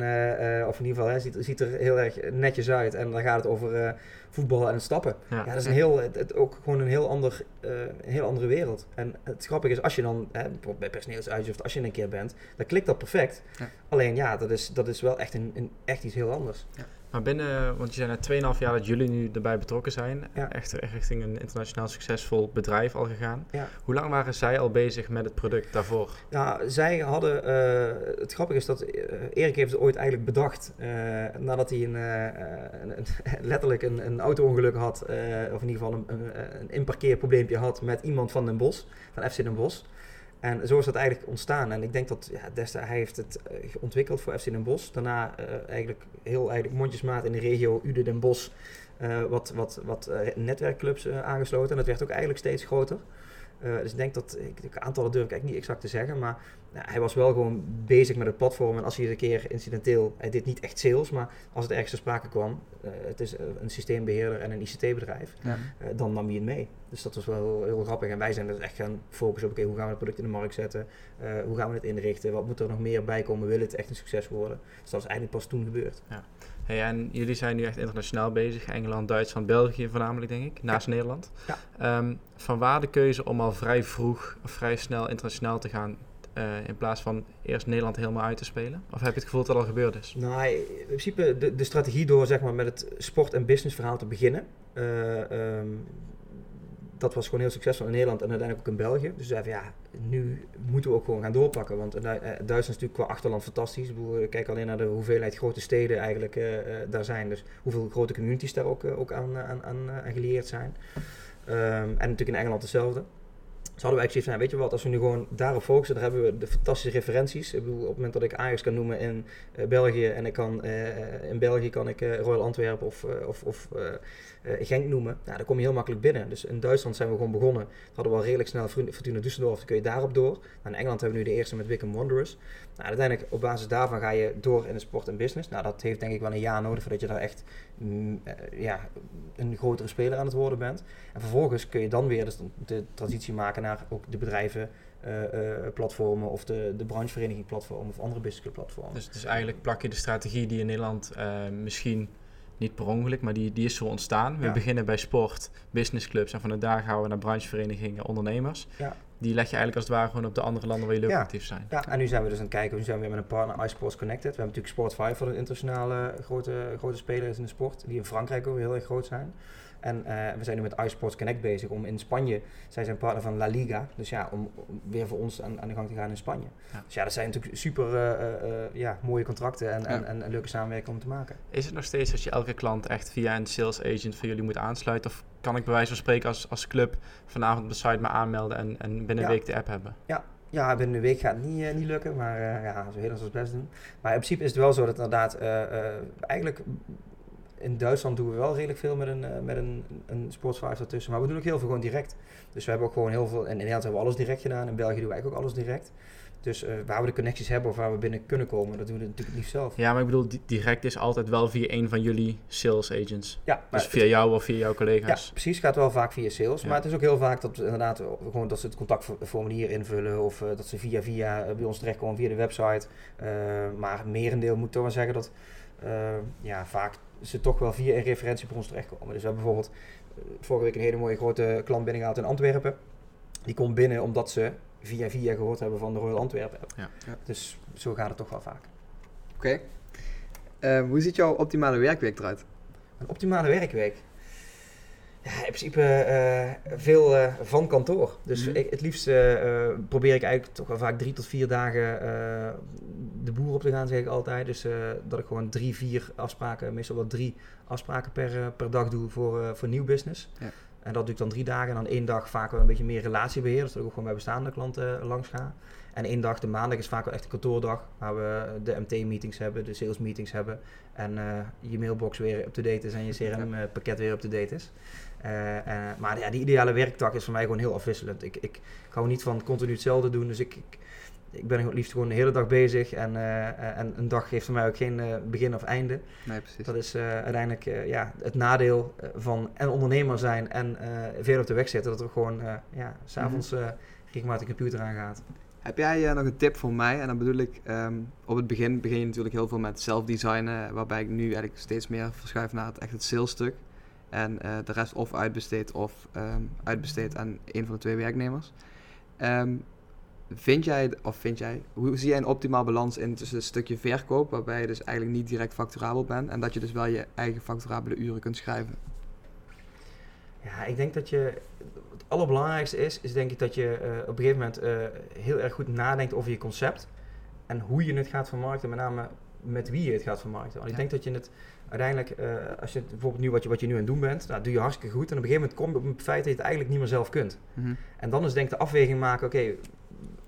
of in ieder geval, hè, ziet, ziet er heel erg netjes uit. En dan gaat het over voetbal en stappen. Ja. ja, dat is een heel, het, het, ook gewoon een heel, ander, een heel andere wereld. En het grappige is, als je dan, hè, bij personeelsuitzicht, als je een keer bent, dan klikt dat perfect. Ja. Alleen ja, dat is, dat is wel echt, een, een echt iets heel anders. Ja. Maar binnen, want je zei net 2,5 jaar dat jullie nu erbij betrokken zijn, ja. echt richting een internationaal succesvol bedrijf al gegaan. Ja. Hoe lang waren zij al bezig met het product daarvoor? Ja, zij hadden, uh, het grappige is dat uh, Erik heeft het ooit eigenlijk bedacht uh, nadat hij een, een, een, letterlijk een, een auto-ongeluk had, of in ieder geval een, een, een inparkeerprobleempje had met iemand van Den Bosch, van FC Den Bosch. En zo is dat eigenlijk ontstaan. En ik denk dat ja, hij heeft het uh, ontwikkeld voor FC Den Bosch. Daarna uh, eigenlijk heel eigenlijk mondjesmaat in de regio Ude Den Bosch uh, wat, wat, wat netwerkclubs aangesloten. En dat werd ook eigenlijk steeds groter. Dus ik denk dat, ik, de aantallen durf ik eigenlijk niet exact te zeggen, maar nou, hij was wel gewoon bezig met het platform. En als hij eens een keer incidenteel, hij deed niet echt sales, maar als het ergens ter sprake kwam, het is een systeembeheerder en een ICT-bedrijf, ja. dan nam hij het mee. Dus dat was wel heel, heel, grappig. En wij zijn dus echt gaan focussen op okay, hoe gaan we het product in de markt zetten, hoe gaan we het inrichten, wat moet er nog meer bij komen, wil het echt een succes worden. Dus dat is eigenlijk pas toen gebeurd. Ja. Hey, en jullie zijn nu echt internationaal bezig, Engeland, Duitsland, België voornamelijk denk ik, naast ja. Nederland. Ja. Um, van waar de keuze om al vrij vroeg, of vrij snel internationaal te gaan, uh, in plaats van eerst Nederland helemaal uit te spelen? Of heb je het gevoel dat dat al gebeurd is? Nou, in principe de, de strategie door zeg maar, met het sport- en business verhaal te beginnen. Uh, um, dat was gewoon heel succesvol in Nederland en uiteindelijk ook in België. Dus zeiden ja, nu moeten we ook gewoon gaan doorpakken. Want uh, Duitsland is natuurlijk qua achterland fantastisch. Ik kijk alleen naar de hoeveelheid grote steden eigenlijk uh, daar zijn. Dus hoeveel grote communities daar ook, ook aan, aan, aan, gelieerd zijn. Um, en natuurlijk in Engeland hetzelfde. Dus hadden we eigenlijk zoiets van, weet je wat, als we nu gewoon daarop focussen, dan hebben we de fantastische referenties. Ik bedoel, op het moment dat ik Ajax kan noemen in uh, België en ik kan, uh, in België kan ik uh, Royal Antwerpen of, of, of Genk noemen, nou, dan kom je heel makkelijk binnen. Dus in Duitsland zijn we gewoon begonnen. Dat hadden we al redelijk snel Fortuna Düsseldorf, dan kun je daarop door. Nou, in Engeland hebben we nu de eerste met Wickham Wanderers. Nou, uiteindelijk op basis daarvan ga je door in de sport en business. Nou, dat heeft denk ik wel een jaar nodig voordat je daar echt ja, een grotere speler aan het worden bent. En vervolgens kun je dan weer dus de transitie maken naar ook de bedrijven, uh, uh, platformen of de, de branchevereniging platformen of andere business platformen. Dus, dus eigenlijk plak je de strategie die in Nederland uh, misschien niet per ongeluk, maar die, die is zo ontstaan. We Ja. beginnen bij sport, businessclubs en van daar gaan we naar brancheverenigingen, ondernemers. Ja. Die leg je eigenlijk als het ware gewoon op de andere landen waar jullie ook Ja. actief zijn. Ja, en nu zijn we dus aan het kijken. Nu zijn we weer met een partner iSports Connected. We hebben natuurlijk Sport 5 voor de internationale grote, grote spelers in de sport. Die in Frankrijk ook heel erg groot zijn. En eh, we zijn nu met iSports Connect bezig om in Spanje, zij zijn partner van La Liga. Dus ja, om, weer voor ons aan, aan de gang te gaan in Spanje. Ja. Dus ja, dat zijn natuurlijk super eh, eh, ja, mooie contracten en, en, en leuke samenwerking om te maken. Is het nog steeds dat je elke klant echt via een sales agent van jullie moet aansluiten? Of kan ik bij wijze van spreken als, als club vanavond op de site me aanmelden en, en binnen een Ja. week de app hebben? Ja, binnen een week gaat het niet, eh, niet lukken, maar eh, ja, zo heel ons best doen. Maar in principe is het wel zo dat inderdaad, eh, eigenlijk in Duitsland doen we wel redelijk veel met een, met een, een sportsvijf ertussen. Maar we doen ook heel veel gewoon direct. Dus we hebben ook gewoon heel veel, en in Nederland hebben we alles direct gedaan. In België doen we eigenlijk ook alles direct. Dus eh, waar we de connecties hebben of waar we binnen kunnen komen, dat doen we natuurlijk niet zelf. Ja, maar ik bedoel, di- direct is altijd wel via een van jullie sales agents. Ja, Dus via jou of via jouw Ja, collega's. precies. Het gaat wel vaak via sales. Ja. Maar het is ook heel vaak dat, inderdaad, eh, gewoon dat ze het contactformulier invullen. Of eh, dat ze via via eh, bij ons terechtkomen via de website. Eh, maar merendeel moet toch wel zeggen dat eh, ja, vaak ze toch wel via een referentie bij ons terechtkomen. Dus we hebben bijvoorbeeld eh, vorige week een hele mooie grote klant binnengehaald in Antwerpen. Die komt binnen omdat ze via via gehoord hebben van de Royal Antwerpen app. Ja. Ja. Dus zo gaat het toch wel vaak. Oké. Eh, hoe ziet jouw optimale werkweek eruit? Een optimale werkweek. Ja, in principe eh, veel eh, van kantoor. Dus Mhm. ik, het liefst probeer ik eigenlijk toch wel vaak drie tot vier dagen eh, de boer op te gaan, zeg ik altijd. Dus eh, dat ik gewoon drie, vier afspraken, meestal wel drie afspraken per, per dag doe voor, eh, voor nieuw business. Ja. En dat doe ik dan drie dagen. En dan één dag vaak wel een beetje meer relatiebeheer. Dus dat ik ook gewoon bij bestaande klanten eh, langs ga. En één dag, de maandag, is vaak wel echt een kantoordag. Waar we de MT-meetings hebben, de sales-meetings hebben. En eh, je mailbox weer up-to-date is en je CRM-pakket weer up-to-date is. Eh, eh, maar ja, die ideale werktak is voor mij gewoon heel afwisselend. Ik, ik, ik hou niet van continu hetzelfde doen. Dus ik, ik, ik ben het liefst gewoon de hele dag bezig. En, eh, eh, en een dag geeft voor mij ook geen eh, begin of einde. Nee, precies. Dat is uiteindelijk ja, het nadeel van en ondernemer zijn en veel op de weg zitten. Dat er gewoon ja, s'avonds Mhm. regelmatig de computer aangaat. Heb jij nog een tip voor mij? En dan bedoel ik, ehm, op het begin begin je natuurlijk heel veel met zelfdesignen, waarbij ik nu eigenlijk steeds meer verschuif naar het echt het salesstuk. En de rest of uitbesteed of ehm, uitbesteed aan een van de twee werknemers. Ehm, vind jij, of vind jij, hoe zie jij een optimaal balans in tussen het stukje verkoop, waarbij je dus eigenlijk niet direct facturabel bent, en dat je dus wel je eigen facturabele uren kunt schrijven? Ja, ik denk dat je. Het allerbelangrijkste is, is denk ik dat je eh, op een gegeven moment eh, heel erg goed nadenkt over je concept. En hoe je het gaat vermarkten, met name met wie je het gaat vermarkten. Want ik denk dat je het uiteindelijk, eh, als je het, bijvoorbeeld nu wat je, wat je nu aan het doen bent, nou, doe je hartstikke goed. En op een gegeven moment kom je op het feit dat je het eigenlijk niet meer zelf kunt. Mhm. En dan is denk ik de afweging maken, oké,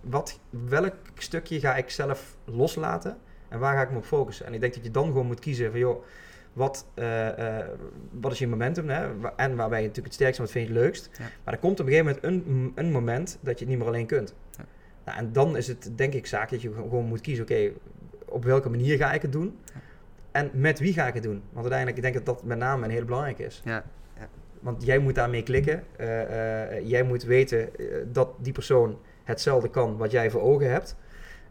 wat welk stukje ga ik zelf loslaten en waar ga ik me op focussen? En ik denk dat je dan gewoon moet kiezen van, joh, wat, eh, eh, wat is je momentum hè? En waar ben je natuurlijk het sterkst en wat vind je het leukst? Ja. Maar er komt op een gegeven moment een, een moment dat je het niet meer alleen kunt. Ja. Nou, en dan is het denk ik zaak dat je gewoon moet kiezen, oké, op welke manier ga ik het doen? Ja. En met wie ga ik het doen? Want uiteindelijk, ik denk dat dat met name een hele belangrijke is. Ja, Want jij moet daarmee klikken. Eh, jij moet weten dat die persoon hetzelfde kan wat jij voor ogen hebt.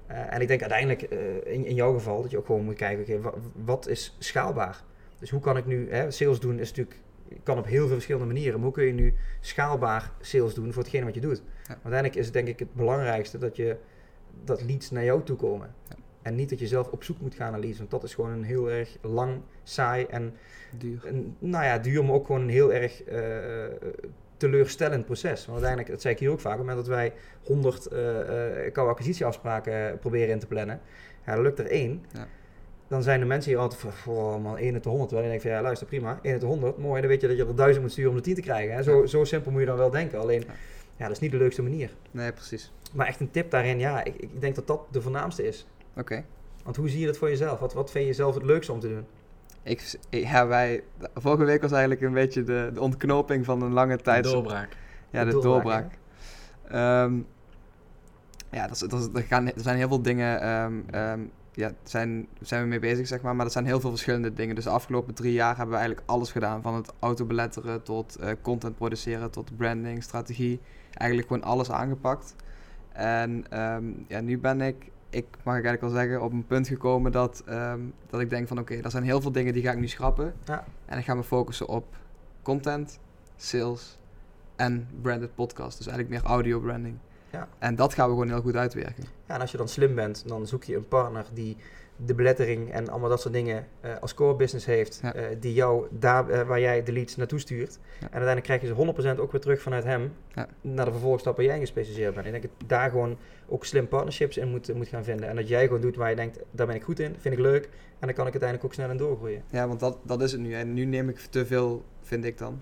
Eh, en ik denk uiteindelijk eh, in, in jouw geval dat je ook gewoon moet kijken, oké, wat is schaalbaar? Dus hoe kan ik nu, hè, sales doen is natuurlijk, kan op heel veel verschillende manieren. Maar hoe kun je nu schaalbaar sales doen voor hetgene wat je doet? Uiteindelijk is het denk ik het belangrijkste dat je dat leads naar jou toe komen. Ja. En niet dat je zelf op zoek moet gaan naar leads. Want dat is gewoon een heel erg lang, saai en duur. een, nou ja, duur, maar ook gewoon een heel erg eh, teleurstellend proces. Want uiteindelijk, dat zei ik hier ook vaak, op het moment dat wij 100 eh eh koude acquisitieafspraken proberen in te plannen, ja, dan lukt er één. Ja. Dan zijn de mensen hier altijd van, voor man, 1 tot 100. Terwijl je denkt van, ja luister, prima, 1 tot 100, mooi. Dan weet je dat je er 1000 moet sturen om de 10 te krijgen. Hè? Zo, zo simpel moet je dan wel denken. Alleen, Ja. ja, dat is niet de leukste manier. Nee, precies. Maar echt een tip daarin, ja, ik, ik denk dat dat de voornaamste is. Oké. Want hoe zie je dat voor jezelf? Wat, wat vind je zelf het leukste om te doen? Ik, ja, wij, vorige week was eigenlijk een beetje de, de ontknoping van een lange tijd. Doorbraak. Ja, de, De doorbraak, doorbraak. Ehm, ja, dat is, dat er, gaan, er zijn heel veel dingen, ehm, ehm, ja, zijn, zijn we mee bezig, zeg maar. Maar er zijn heel veel verschillende dingen. Dus de afgelopen drie jaar hebben we eigenlijk alles gedaan. Van het autobeletteren tot eh, content produceren, tot branding, strategie. Eigenlijk gewoon alles aangepakt. En ehm, ja, nu ben ik, ik mag ik eigenlijk wel zeggen, op een punt gekomen dat, ehm, dat ik denk van oké, er zijn heel veel dingen die ga ik nu schrappen. Ja. En ik ga me focussen op content, sales en branded podcast. Dus eigenlijk meer audio branding. Ja. En dat gaan we gewoon heel goed uitwerken. Ja, en als je dan slim bent, dan zoek je een partner die de belettering en allemaal dat soort dingen eh, als core business heeft, Ja. eh, die jou daar eh, waar jij de leads naartoe stuurt. En uiteindelijk krijg je ze 100% ook weer terug vanuit hem Ja. naar de vervolgstap waar jij gespecialiseerd bent. Ik denk dat daar gewoon ook slim partnerships in moet, moet gaan vinden. En dat jij gewoon doet waar je denkt, daar ben ik goed in, vind ik leuk. En dan kan ik uiteindelijk ook snel in doorgroeien. Ja, want dat, dat is het nu. En nu neem ik te veel, vind ik dan,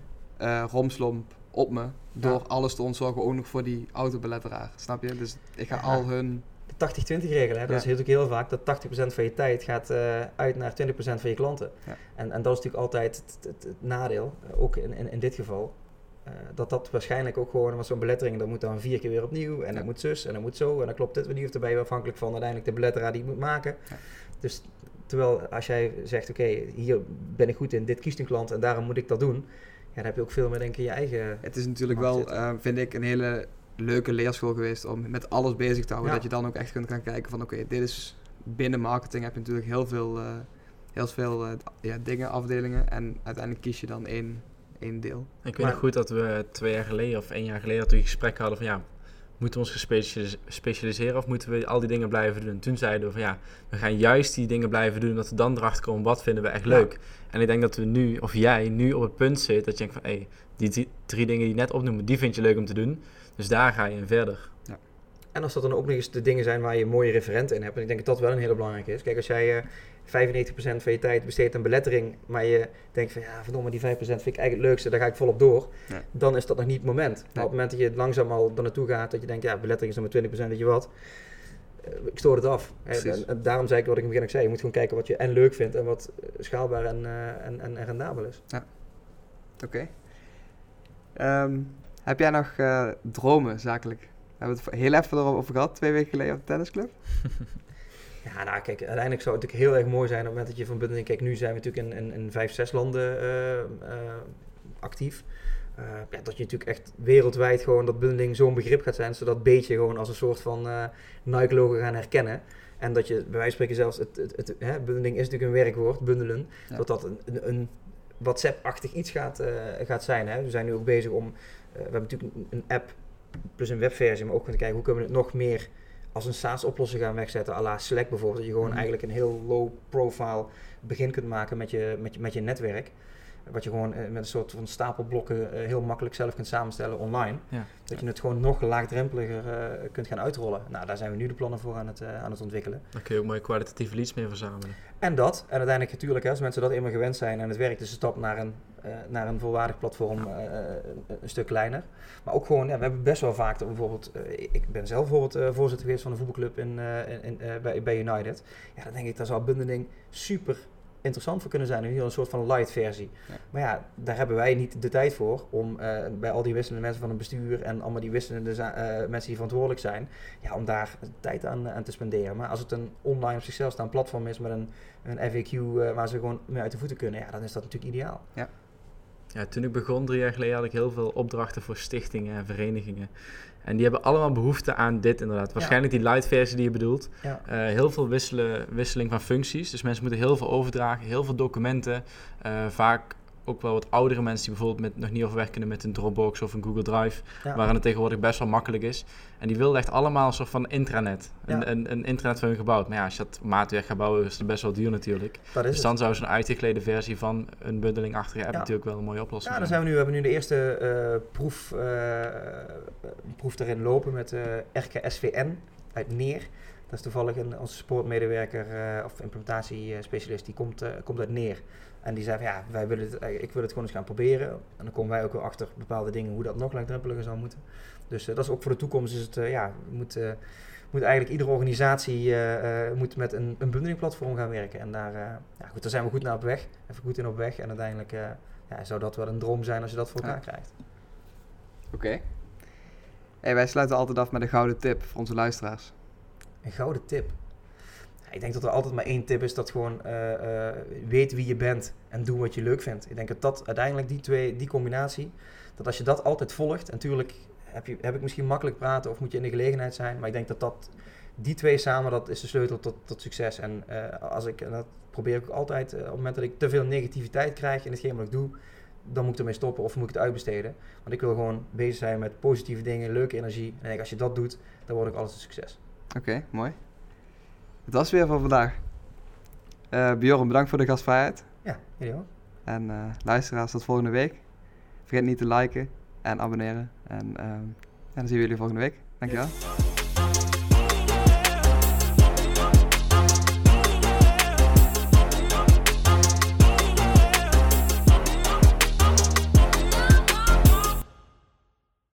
romslomp op me. Door Ja. alles te ontzorgen, ook nog voor die autobeletteraar. Snap je? Dus ik ga Ja. al hun... De 80-20 regel, hè? dat is natuurlijk heel vaak dat 80% van je tijd gaat eh, uit naar 20% van je klanten. En, en dat is natuurlijk altijd het, het- het nadeel, eh, ook in, in, in dit geval. eh, dat dat waarschijnlijk ook gewoon, want zo'n belettering, dat moet dan vier keer weer opnieuw. En Ja. dat moet zus, en dat moet zo, en dan klopt dit weer niet. Of erbij afhankelijk van uiteindelijk de beletteraar die het moet maken. Ja. Dus terwijl als jij zegt, oké, hier ben ik goed in, dit kiest een klant en daarom moet ik dat doen. Ja, dan heb je ook veel meer denk ik in je eigen... Het is natuurlijk wel, eh, vind ik, een hele leuke leerschool geweest om met alles bezig te houden. Ja. Dat je dan ook echt kunt gaan kijken van oké, dit is binnen marketing heb je natuurlijk heel veel, eh, heel veel eh, ja, dingen, afdelingen. En uiteindelijk kies je dan één, één deel. Ik weet Maar- nog goed dat we twee jaar geleden of één jaar geleden dat we een gesprek hadden van ja, moeten we ons gespecialis- specialiseren of moeten we al die dingen blijven doen? Toen zeiden we van ja, we gaan juist die dingen blijven doen, omdat we dan erachter komen wat vinden we echt Ja. leuk. En ik denk dat we nu, of jij, nu op het punt zit dat je denkt van hé, die drie- drie dingen die je net opnoemen, die vind je leuk om te doen. Dus daar ga je in verder. En als dat dan ook nog eens de dingen zijn waar je mooie referenten in hebt. En ik denk dat dat wel een hele belangrijke is. Kijk, als jij eh 95% van je tijd besteedt aan belettering. Maar je denkt van ja, verdomme, die 5% vind ik eigenlijk het leukste. Daar ga ik volop door. Ja. Dan is dat nog niet het moment. Maar op het moment dat je langzaam al naartoe gaat. Dat je denkt, ja, belettering is nog maar 20%, weet je wat. eh, Ik stoor het af. Precies. En, en daarom zei ik wat ik in het begin ook zei. Je moet gewoon kijken wat je en leuk vindt. En wat eh, schaalbaar en, eh, en, en, en rendabel is. Oké. Ehm, heb jij nog eh, dromen zakelijk? We hebben het heel even erover gehad, twee weken geleden op de tennisclub. Ja, nou kijk, uiteindelijk zou het natuurlijk heel erg mooi zijn op het moment dat je van bundeling... Kijk, nu zijn we natuurlijk in, in, in vijf, zes landen eh, eh, actief. Eh, ja, dat je natuurlijk echt wereldwijd gewoon dat bundeling zo'n begrip gaat zijn... zodat beetje gewoon als een soort van Nike-logo gaan herkennen. En dat je, bij wijze van spreken zelfs, het, het, het, hè, bundeling is natuurlijk een werkwoord, bundelen. Ja. Dat dat een, een, een WhatsApp-achtig iets gaat, gaat zijn. Hè. We zijn nu ook bezig om... we hebben natuurlijk een, app plus een webversie, maar ook gaan kijken hoe kunnen we het nog meer als een SaaS-oplossing gaan wegzetten, à la Slack bijvoorbeeld. Dat je gewoon Mhm. eigenlijk een heel low profile begin kunt maken met je, met je, met je netwerk. Wat je gewoon eh, met een soort van stapelblokken eh, heel makkelijk zelf kunt samenstellen online. Ja. Dat je het gewoon nog laagdrempeliger eh, kunt gaan uitrollen. Nou, daar zijn we nu de plannen voor aan het, aan het ontwikkelen. Dan kun je ook mooie kwalitatieve leads mee verzamelen. En dat, en uiteindelijk natuurlijk, hè, als mensen dat eenmaal gewend zijn en het werkt, is de stap naar een, naar een volwaardig platform een, stuk kleiner. Maar ook gewoon, ja, we hebben best wel vaak, dat bijvoorbeeld, ik ben zelf bijvoorbeeld voorzitter geweest van een voetbalclub in, in, in, bij, bij United. Ja, dan denk ik, daar zou bundeling super interessant voor kunnen zijn. Geval een soort van light versie. Ja. Maar ja, daar hebben wij niet de tijd voor om eh, bij al die wisselende mensen van een bestuur en allemaal die wisselende eh, mensen die verantwoordelijk zijn, ja, om daar tijd aan, aan te spenderen. Maar als het een online op zichzelf staand platform is met een, een FAQ eh, waar ze gewoon mee uit de voeten kunnen, ja, dan is dat natuurlijk ideaal. Ja, toen ik begon drie jaar geleden had ik heel veel opdrachten voor stichtingen en verenigingen. En die hebben allemaal behoefte aan dit inderdaad. Waarschijnlijk die light versie die je bedoelt. Ja. Eh, heel veel wisselen, wisseling van functies. Dus mensen moeten heel veel overdragen, heel veel documenten. Eh, vaak ook wel wat oudere mensen die bijvoorbeeld met, nog niet overweg kunnen met een Dropbox of een Google Drive. Ja. Waarin het tegenwoordig best wel makkelijk is. En die wilden echt allemaal een soort van intranet. Een, Ja. een, een intranet voor hun gebouwd. Maar ja, als je dat maatwerk gaat bouwen, is het best wel duur natuurlijk. Dat is Dus het. dan zou zo'n uitgeklede versie van een bundelingachtige app Ja. natuurlijk wel een mooie oplossing Ja, dan zijn. we nu, we hebben nu de eerste eh, proef, eh, proef erin lopen met eh RKSVN uit Neer. Dat is toevallig een, onze supportmedewerker eh, of implementatiespecialist, die komt, komt uit Neer. En die zei van ja, wij willen het, eh, ik wil het gewoon eens gaan proberen. En dan komen wij ook wel achter bepaalde dingen hoe dat nog laagdrempeliger zou moeten. Dus eh, dat is ook voor de toekomst is het, eh, ja, moet, moet eigenlijk iedere organisatie moet met een, een bundelingplatform gaan werken. En daar, ja, goed, daar zijn we goed naar op weg. Even goed in op weg. En uiteindelijk ja, zou dat wel een droom zijn als je dat voor elkaar Ja. krijgt. Oké. Hey, wij sluiten altijd af met een gouden tip voor onze luisteraars. Een gouden tip. Ik denk dat er altijd maar één tip is, dat gewoon eh, eh, weet wie je bent en doe wat je leuk vindt. Ik denk dat dat uiteindelijk die twee, die combinatie, dat als je dat altijd volgt, en natuurlijk heb, je, heb ik misschien makkelijk praten of moet je in de gelegenheid zijn, maar ik denk dat dat, die twee samen, dat is de sleutel tot, tot succes. En eh, als ik, en dat probeer ik altijd, op het moment dat ik te veel negativiteit krijg in hetgeen wat ik doe, dan moet ik ermee stoppen of moet ik het uitbesteden. Want ik wil gewoon bezig zijn met positieve dingen, leuke energie. En ik als je dat doet, dan wordt ook alles een succes. Oké, mooi. Het was weer voor vandaag. Eh Bjorn, bedankt voor de gastvrijheid. Ja, jullie ook. En eh, luisteraars, tot volgende week. Vergeet niet te liken en abonneren. En ehm, ja, dan zien we jullie volgende week. Dankjewel.